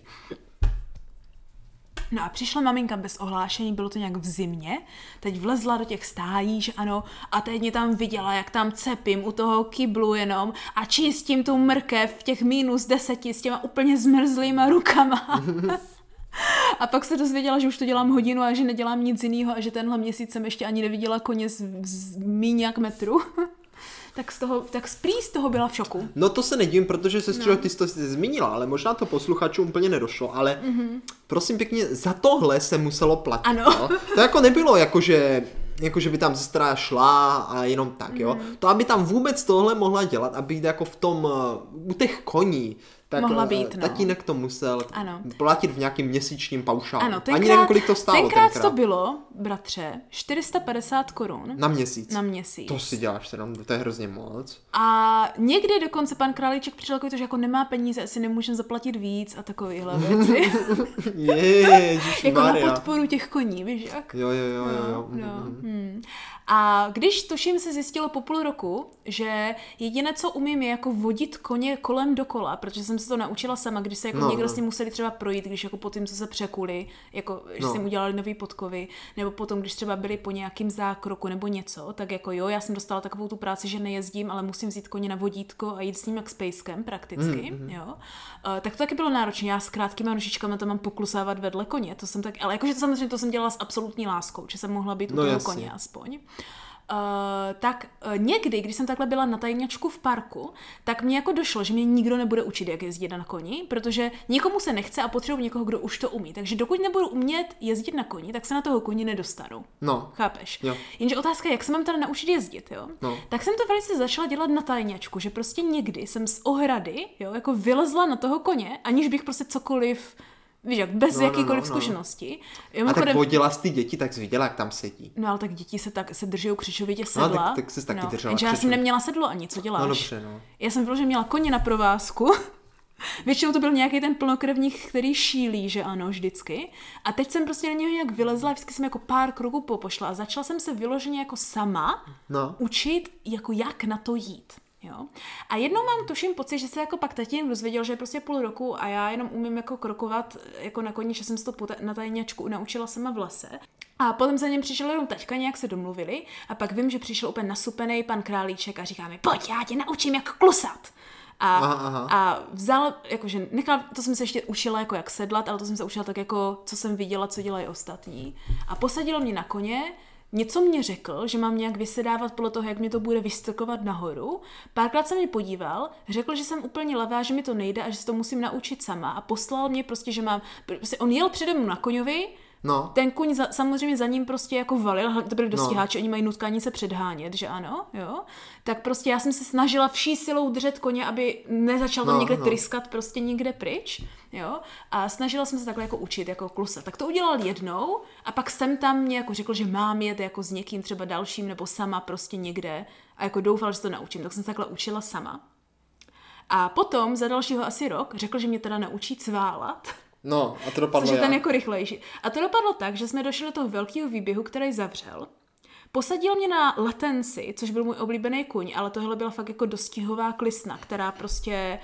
No a přišla maminka bez ohlášení, bylo to nějak v zimě, teď vlezla do těch stájí, že ano, a teď mě tam viděla, jak tam cepím u toho kyblu jenom a čistím tu mrkev v těch minus deseti s těma úplně zmrzlýma rukama. A pak se dozvěděla, že už to dělám hodinu a že nedělám nic jiného a že tenhle měsíc jsem ještě ani neviděla koně z, z míň jak metru. Tak z toho, tak prý z toho byla v šoku. No to se nedím, protože se no. ty jsi to zmínila, ale možná to posluchačům úplně nedošlo, ale mm-hmm. prosím pěkně, za tohle se muselo platit. Ano. No? To jako nebylo jako, že jako že by tam sestra šla a jenom tak, jo. Mm. To, aby tam vůbec tohle mohla dělat, aby jako v tom, u těch koní, tak Mohla eh, být, no. tatínek to musel Ano. platit v nějakým měsíčním paušálu. Ano, Ani tenkrát, nevím, kolik to stálo tenkrát, tenkrát. to bylo, bratře, 450 korun Na měsíc. na měsíc. To si děláš srandu, to je hrozně moc. A někdy dokonce pan Králíček přišel takový to, že jako nemá peníze, asi nemůžeme zaplatit víc a takovýhle věci. Ježiš, jako na Maria. podporu těch koní, víš jak? Jo, jo, jo, jo. jo. No, hmm. A když tuším se zjistilo po půl roku, že jediné, co umím, je jako vodit koně kolem dokola, protože jsem se to naučila sama, když se jako No, někdo no. s ním museli třeba projít, když jako po tím, co se překuli, jako že No. si jim udělali nový podkovy, nebo potom, když třeba byli po nějakým zákroku nebo něco, tak jako jo, já jsem dostala takovou tu práci, že nejezdím, ale musím vzít koně na vodítko a jít s ním jak s pejskem prakticky, mm, jo. Uh, tak to taky bylo náročné. Já s krátkýma nožičkama to mám poklusávat vedle koně, to jsem tak, ale jakože to samozřejmě to jsem dělala s absolutní láskou, že jsem mohla být u No toho jasně. koně aspoň. Uh, tak uh, někdy, když jsem takhle byla na tajňačku v parku, tak mě jako došlo, že mě nikdo nebude učit, jak jezdit na koni, protože nikomu se nechce a potřebuji někoho, kdo už to umí. Takže dokud nebudu umět jezdit na koni, tak se na toho koni nedostanu. No, Chápeš? Jo. Jenže otázka je, jak se mám teda naučit jezdit, jo? No. Tak jsem to velice začala dělat na tajňačku, že prostě někdy jsem z ohrady, jo, jako vylezla na toho koně, aniž bych prostě cokoliv, víš jak, bez No, no, no, jakýkoliv no, no. zkušenosti. Jo, a tak vodila jsi ty děti, tak jsi viděla, jak tam sedí. No ale tak děti se tak se drží křičovitě No, sedla. tak- tak ses taky no. držela Jenže já jsem neměla sedlo ani, co děláš? No dobře, no. Já jsem vyloženě měla koně na provázku. Většinou to byl nějaký ten plnokrevník, který šílí, že ano, vždycky. A teď jsem prostě na něho nějak vylezla, vždycky jsem jako pár kroků popošla a začala jsem se vyloženě jako sama No. učit, jako jak na to jít. Jo? A jednou mám tuším pocit, že se jako pak tatín dozvěděl, že je prostě půl roku a já jenom umím jako krokovat jako na koni, že jsem se to na tajňačku naučila sama v lese. A potom za něm přišel jenom taťka, nějak se domluvili a pak vím, že přišel úplně nasupený pan Králíček a říká mi, pojď, já tě naučím, jak klusat. A, Aha, aha. a vzal, jakože nechal, to jsem se ještě učila jako jak sedlat, ale to jsem se učila tak jako, co jsem viděla, co dělají ostatní. A posadil mě na koně, něco mě řekl, že mám nějak vysedávat podle toho, jak mě to bude vystrkovat nahoru. Párkrát se mě podíval, řekl, že jsem úplně levá, že mi to nejde a že se to musím naučit sama a poslal mě prostě, že mám, prostě on jel přede mnou na koňovi, No, ten kuň za, samozřejmě za ním prostě jako valil, to byly No. dostiháči, oni mají nutkání se předhánět, že ano, jo. Tak prostě já jsem se snažila vší silou držet koně, aby nezačal tam No, někde no. tryskat prostě někde pryč, jo. A snažila jsem se takhle jako učit, jako klusat. Tak to udělal jednou a pak jsem tam mě jako řekl, že mám jet jako s někým třeba dalším nebo sama prostě někde a jako doufal, že se to naučím. Tak jsem se takhle učila sama. A potom za dalšího asi rok řekl, že mě teda naučí cválat. No, a to dopadlo Což je ten jak? jako rychlejší. A to dopadlo tak, že jsme došli do toho velkého výběhu, který zavřel. Posadil mě na latenci, což byl můj oblíbený kuň, ale tohle byla fakt jako dostihová klisna, která prostě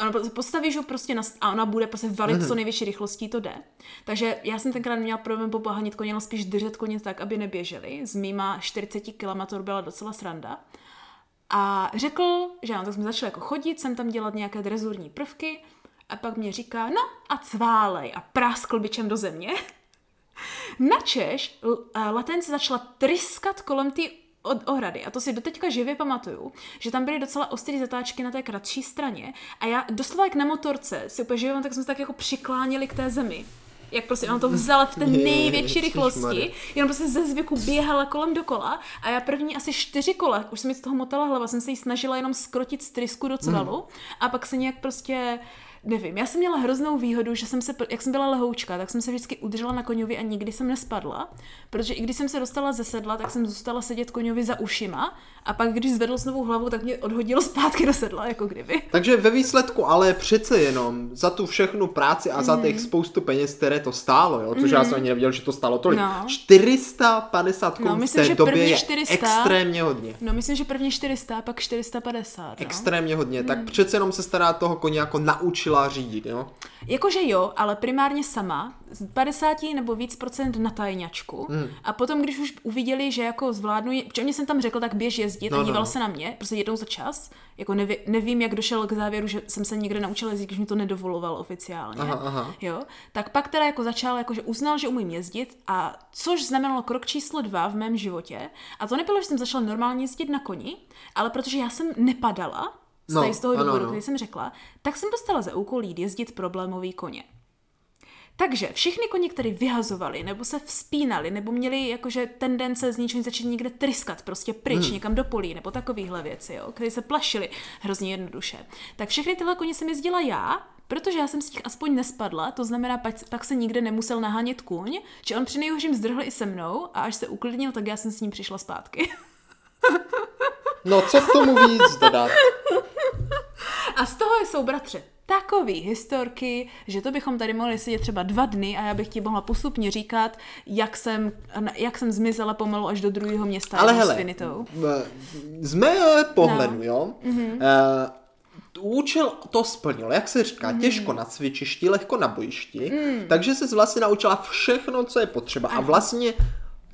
Ono prostě postavíš ho prostě na, a ona bude prostě valit Mhm. co největší rychlostí, to jde. Takže já jsem tenkrát neměla problém popohanit koně, ale spíš držet koně tak, aby neběželi. S mýma 40 km byla docela sranda. A řekl, že ano, tak jsme začali jako chodit, jsem tam dělat nějaké drezurní prvky a pak mě říká, no a cválej a práskl bičem do země. Načež l- a latence začala tryskat kolem té od ohrady. A to si doteďka živě pamatuju, že tam byly docela ostré zatáčky na té kratší straně a já doslova jak na motorce si úplně živě, tak jsme se tak jako přiklánili k té zemi. Jak prostě on to vzala v té největší rychlosti, jenom prostě ze zvyku běhala kolem dokola a já první asi čtyři kola, už se mi z toho motala hlava, jsem se jí snažila jenom skrotit z trysku do cvalu a pak se nějak prostě Nevím, já jsem měla hroznou výhodu, že jsem se, jak jsem byla lehoučka, tak jsem se vždycky udržela na koňovi a nikdy jsem nespadla, protože i když jsem se dostala ze sedla, tak jsem zůstala sedět koňovi za ušima a pak když zvedl znovu hlavu, tak mě odhodilo zpátky do sedla, jako kdyby. Takže ve výsledku ale přece jenom za tu všechnu práci a za těch spoustu peněz, které to stálo, jo, což já jsem ani nevěděl, že to stálo tolik. No. 450 korun No, v myslím, té že době první je 400 extrémně hodně. No myslím, že prvně 400, pak 450. No. Extrémně hodně, Hmm. tak přece jenom se stará toho koně jako naučila řídit, jo? Jakože jo, ale primárně sama, z 50 nebo víc procent na tajňačku. Hmm. A potom, když už uviděli, že jako zvládnu, protože mě jsem tam řekl, tak běž jezdit No, a no, díval no. se na mě, prostě jednou za čas. Jako neví, nevím, jak došel k závěru, že jsem se někde naučila jezdit, když mi to nedovoloval oficiálně. Aha, aha. Jo, tak pak teda jako začal, jako že uznal, že umím jezdit a což znamenalo krok číslo dva v mém životě. A to nebylo, že jsem začala normálně jezdit na koni, ale protože já jsem nepadala, z, No, z toho důvodu, ano. který jsem řekla, tak jsem dostala za úkol jít jezdit problémový koně. Takže všechny koně, které vyhazovali, nebo se vzpínali, nebo měli jakože tendence z ničeho začít někde tryskat, prostě pryč, hmm. někam do polí, nebo takovéhle věci, jo, které se plašily hrozně jednoduše. Tak všechny tyhle koně jsem jezdila já, protože já jsem z těch aspoň nespadla, to znamená, pak, pak se nikde nemusel nahánět kůň, že on při nejhorším zdrhl i se mnou a až se uklidnil, tak já jsem s ním přišla zpátky. No, co k tomu víc dodat? A z toho jsou, bratře, takový historky, že to bychom tady mohli sedět třeba dva dny a já bych ti mohla postupně říkat, jak jsem, jak jsem zmizela pomalu až do druhého města Ale hele, z mého pohledu, no. jo, mm-hmm. uh, účel to splnil, jak se říká, mm. těžko na cvičišti, lehko na bojišti, mm. takže se vlastně naučila všechno, co je potřeba Aha. a vlastně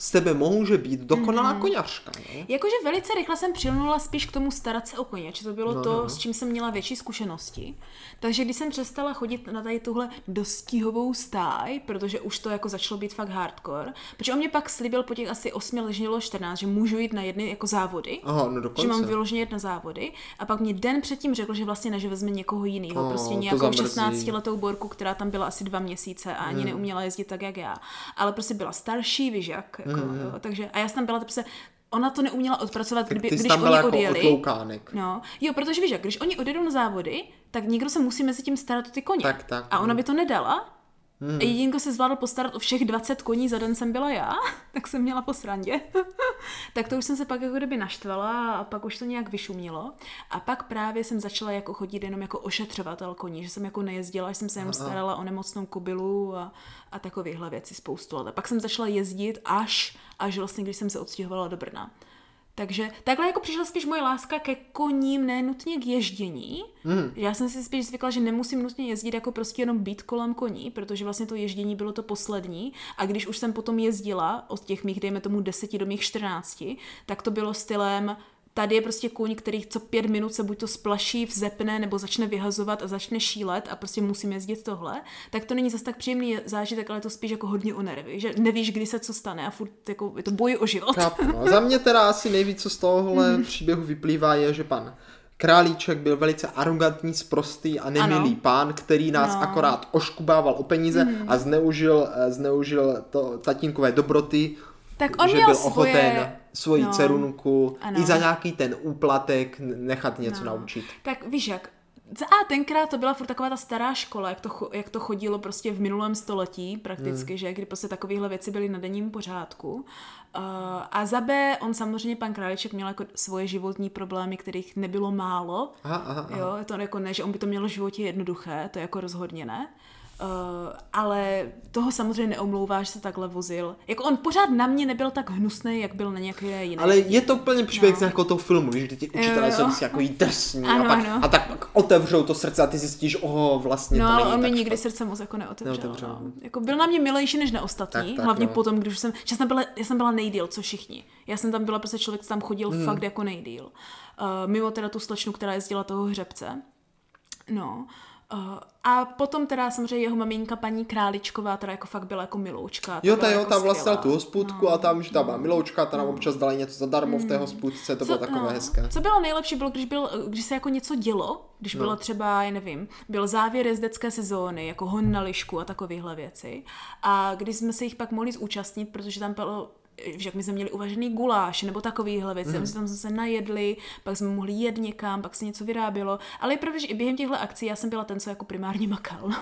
z tebe může být dokonalá mm-hmm. koněřka. No? Jakože velice rychle jsem přilnula spíš k tomu starat se o koně, že to bylo no, to, no, no. s čím jsem měla větší zkušenosti. Takže když jsem přestala chodit na tady tuhle dostihovou stáj, protože už to jako začalo být fakt hardcore, protože on mě pak slíbil po těch asi 8 ležnělo 14, že můžu jít na jedny jako závody, Aha, no dokonce. že mám vyloženě jít na závody a pak mě den předtím řekl, že vlastně ne, že vezme někoho jiného, oh, prostě nějakou 16 letou borku, která tam byla asi dva měsíce a ani hmm. neuměla jezdit tak, jak já. Ale prostě byla starší, víš jak, jako, mm. jo, takže a já jsem tam byla prostě ona to neuměla odpracovat, kdyby, když oni jako odjeli. Otloukánek. No, jo, protože víš, když oni odjedou na závody, tak někdo se musí mezi tím starat o ty koně. Tak, tak. A ona by to nedala, Hmm. A jediný, kdo se zvládl postarat o všech 20 koní za den jsem byla já, tak jsem měla po srandě. tak to už jsem se pak jako kdyby naštvala a pak už to nějak vyšumělo. A pak právě jsem začala jako chodit jenom jako ošetřovatel koní, že jsem jako nejezdila, že jsem se jenom starala o nemocnou kobylu a, a takovéhle věci spoustu let. Pak jsem začala jezdit až, až vlastně, když jsem se odstěhovala do Brna. Takže takhle jako přišla spíš moje láska ke koním, ne nutně k ježdění. Mm. Já jsem si spíš zvykla, že nemusím nutně jezdit jako prostě jenom být kolem koní, protože vlastně to ježdění bylo to poslední. A když už jsem potom jezdila od těch mých, dejme tomu, deseti do mých čtrnácti, tak to bylo stylem tady je prostě kůň, který co pět minut se buď to splaší, vzepne nebo začne vyhazovat a začne šílet a prostě musím jezdit tohle, tak to není zase tak příjemný zážitek, ale je to spíš jako hodně o nervy, že nevíš, kdy se co stane a furt jako je to boj o život. Chápu, no. Za mě teda asi nejvíc, co z tohohle mm. příběhu vyplývá, je, že pan Králíček byl velice arrogantní, sprostý a nemilý ano. pán, který nás no. akorát oškubával o peníze mm. a zneužil, eh, zneužil to tatínkové dobroty, tak on že měl byl svoje... svoji no. cerunku ano. i za nějaký ten úplatek nechat něco no. naučit. Tak víš jak, a tenkrát to byla furt taková ta stará škola, jak to, jak to chodilo prostě v minulém století prakticky, hmm. že kdy prostě takovéhle věci byly na denním pořádku. Uh, a za B, on samozřejmě, pan Králíček měl jako svoje životní problémy, kterých nebylo málo. Aha, aha, aha. Jo, je to jako ne, že on by to měl v životě jednoduché, to je jako rozhodně ne. Uh, ale toho samozřejmě neomlouvá, že se takhle vozil. Jako on pořád na mě nebyl tak hnusný, jak byl na nějaké jiné. Ale je to úplně příběh no. jako toho filmu, že ti učitelé jsou vždycky jako drsní ano, a, pak, ano. a tak pak otevřou to srdce a ty zjistíš, oho, vlastně no, to není ale on mi nikdy srdce moc jako neotevřel. neotevřel. No. Jako byl na mě milejší než na ostatní, tak, tak, hlavně no. potom, když jsem, že jsem byla, já jsem byla nejdíl, co všichni. Já jsem tam byla prostě člověk, co tam chodil hmm. fakt jako nejdíl. Uh, mimo teda tu slečnu, která jezdila toho hřebce. No. Uh, a potom teda samozřejmě jeho maminka, paní Králičková, teda jako fakt byla jako miloučka. Jo, ta jo, jako tam vlastně tu hospůdku no, a tam, že tam byla miloučka, ta nám no. občas dala něco zadarmo v té hmm. hospůdce, to co, bylo takové no, hezké. Co bylo nejlepší, bylo, když, byl, když se jako něco dělo, když no. bylo třeba, já nevím, byl závěr jezdecké sezóny, jako hon na lišku a takovéhle věci. A když jsme se jich pak mohli zúčastnit, protože tam bylo že my jsme měli uvažený guláš nebo takovýhle věci, mm. tam jsme se najedli, pak jsme mohli jet někam, pak se něco vyrábělo, ale je pravda, že i během těchto akcí já jsem byla ten, co jako primárně makal.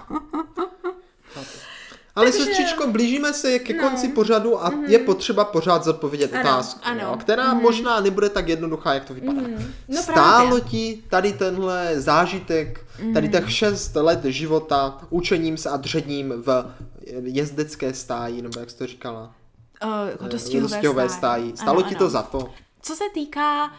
Ale Takže... sestřičko, blížíme se ke no. konci pořadu a mm-hmm. je potřeba pořád zodpovědět ano, otázku, ano. Jo, která mm-hmm. možná nebude tak jednoduchá, jak to vypadá. Mm-hmm. No Stálo právě. ti tady tenhle zážitek, mm-hmm. tady těch šest let života učením se a dředním v jezdecké stáji, nebo jak jsi to říkala? Uh, dostihové stáji. Stalo ano, ti to ano. za to? Co se týká uh,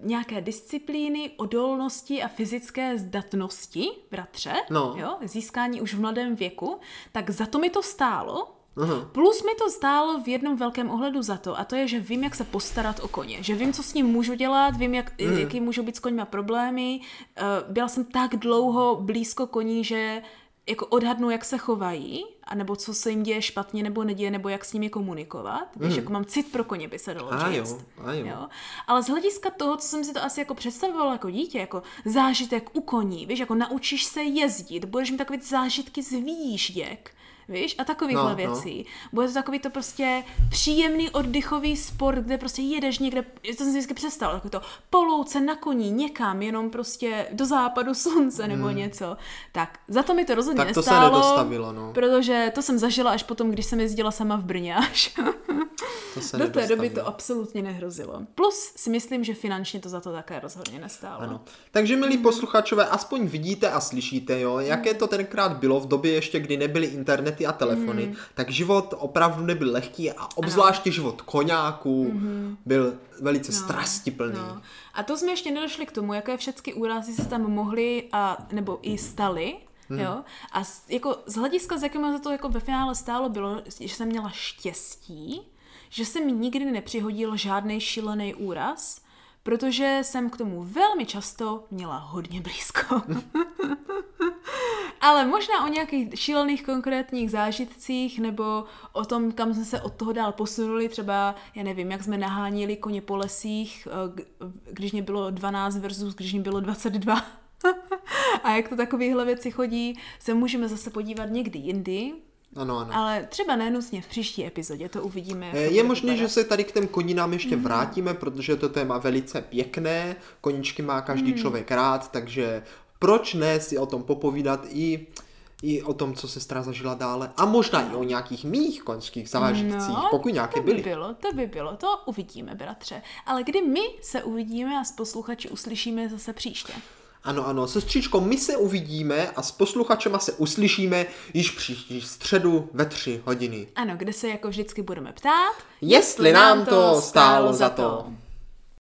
nějaké disciplíny, odolnosti a fyzické zdatnosti, bratře, no. jo, získání už v mladém věku, tak za to mi to stálo, Aha. Plus mi to stálo v jednom velkém ohledu za to, a to je, že vím, jak se postarat o koně. Že vím, co s ním můžu dělat, vím, jak, hmm. jaký můžou být s koňma problémy. Uh, byla jsem tak dlouho blízko koní, že jako odhadnu, jak se chovají, anebo co se jim děje špatně nebo neděje, nebo jak s nimi komunikovat. Víš, Mm. jako mám cit pro koně, by se dalo A říct. jo, a jo. jo. Ale z hlediska toho, co jsem si to asi jako představovala jako dítě, jako zážitek u koní, víš, jako naučíš se jezdit, budeš mít takové zážitky z výjížděk, víš, a takovýchhle No, no. věcí. Bude to takový to prostě příjemný oddychový sport, kde prostě jedeš někde, to jsem si vždycky představila, takový to polouce na koní někam, jenom prostě do západu slunce nebo něco. Tak za to mi to rozhodně Hmm. Tak to se nestálo. nedostavilo, no. Protože to jsem zažila až potom, když jsem jezdila sama v Brně až. To se Do té doby to absolutně nehrozilo. Plus si myslím, že finančně to za to také rozhodně nestálo. Ano. Takže, milí posluchačové, aspoň vidíte a slyšíte, jo, jaké to tenkrát bylo v době ještě, kdy nebyly internety a telefony, tak život opravdu nebyl lehký a obzvláště život koňáků byl velice strastiplný. No. A to jsme ještě nedošli k tomu, jaké všechny úrazy se tam mohly a nebo i staly. Hmm. Jo? A z, jako z hlediska, z jakého za to jako ve finále stálo, bylo, že jsem měla štěstí, že se mi nikdy nepřihodil žádný šílený úraz, protože jsem k tomu velmi často měla hodně blízko. Ale možná o nějakých šílených konkrétních zážitcích nebo o tom, kam jsme se od toho dál posunuli, třeba, já nevím, jak jsme nahánili koně po lesích, eh, když mě bylo 12 versus když mě bylo 22. A jak to takovéhle věci chodí, se můžeme zase podívat někdy jindy, Ano, ano. ale třeba nenutně v příští epizodě, to uvidíme. jak Eh, Je možné, že se tady k těm koninám ještě vrátíme, protože to téma velice pěkné, koníčky má každý člověk rád, takže proč ne si o tom popovídat i, i o tom, co sestra zažila dále a možná i o nějakých mých koňských zážitcích, pokud nějaké No, to by byly. bylo, to by bylo, to uvidíme, bratře. Ale kdy my se uvidíme a s posluchači uslyšíme zase příště. Ano, ano, sestřičko, my se uvidíme a s posluchačema se uslyšíme již příští středu ve tři hodiny. Ano, kde se jako vždycky budeme ptát, Jestli nám to stálo za to.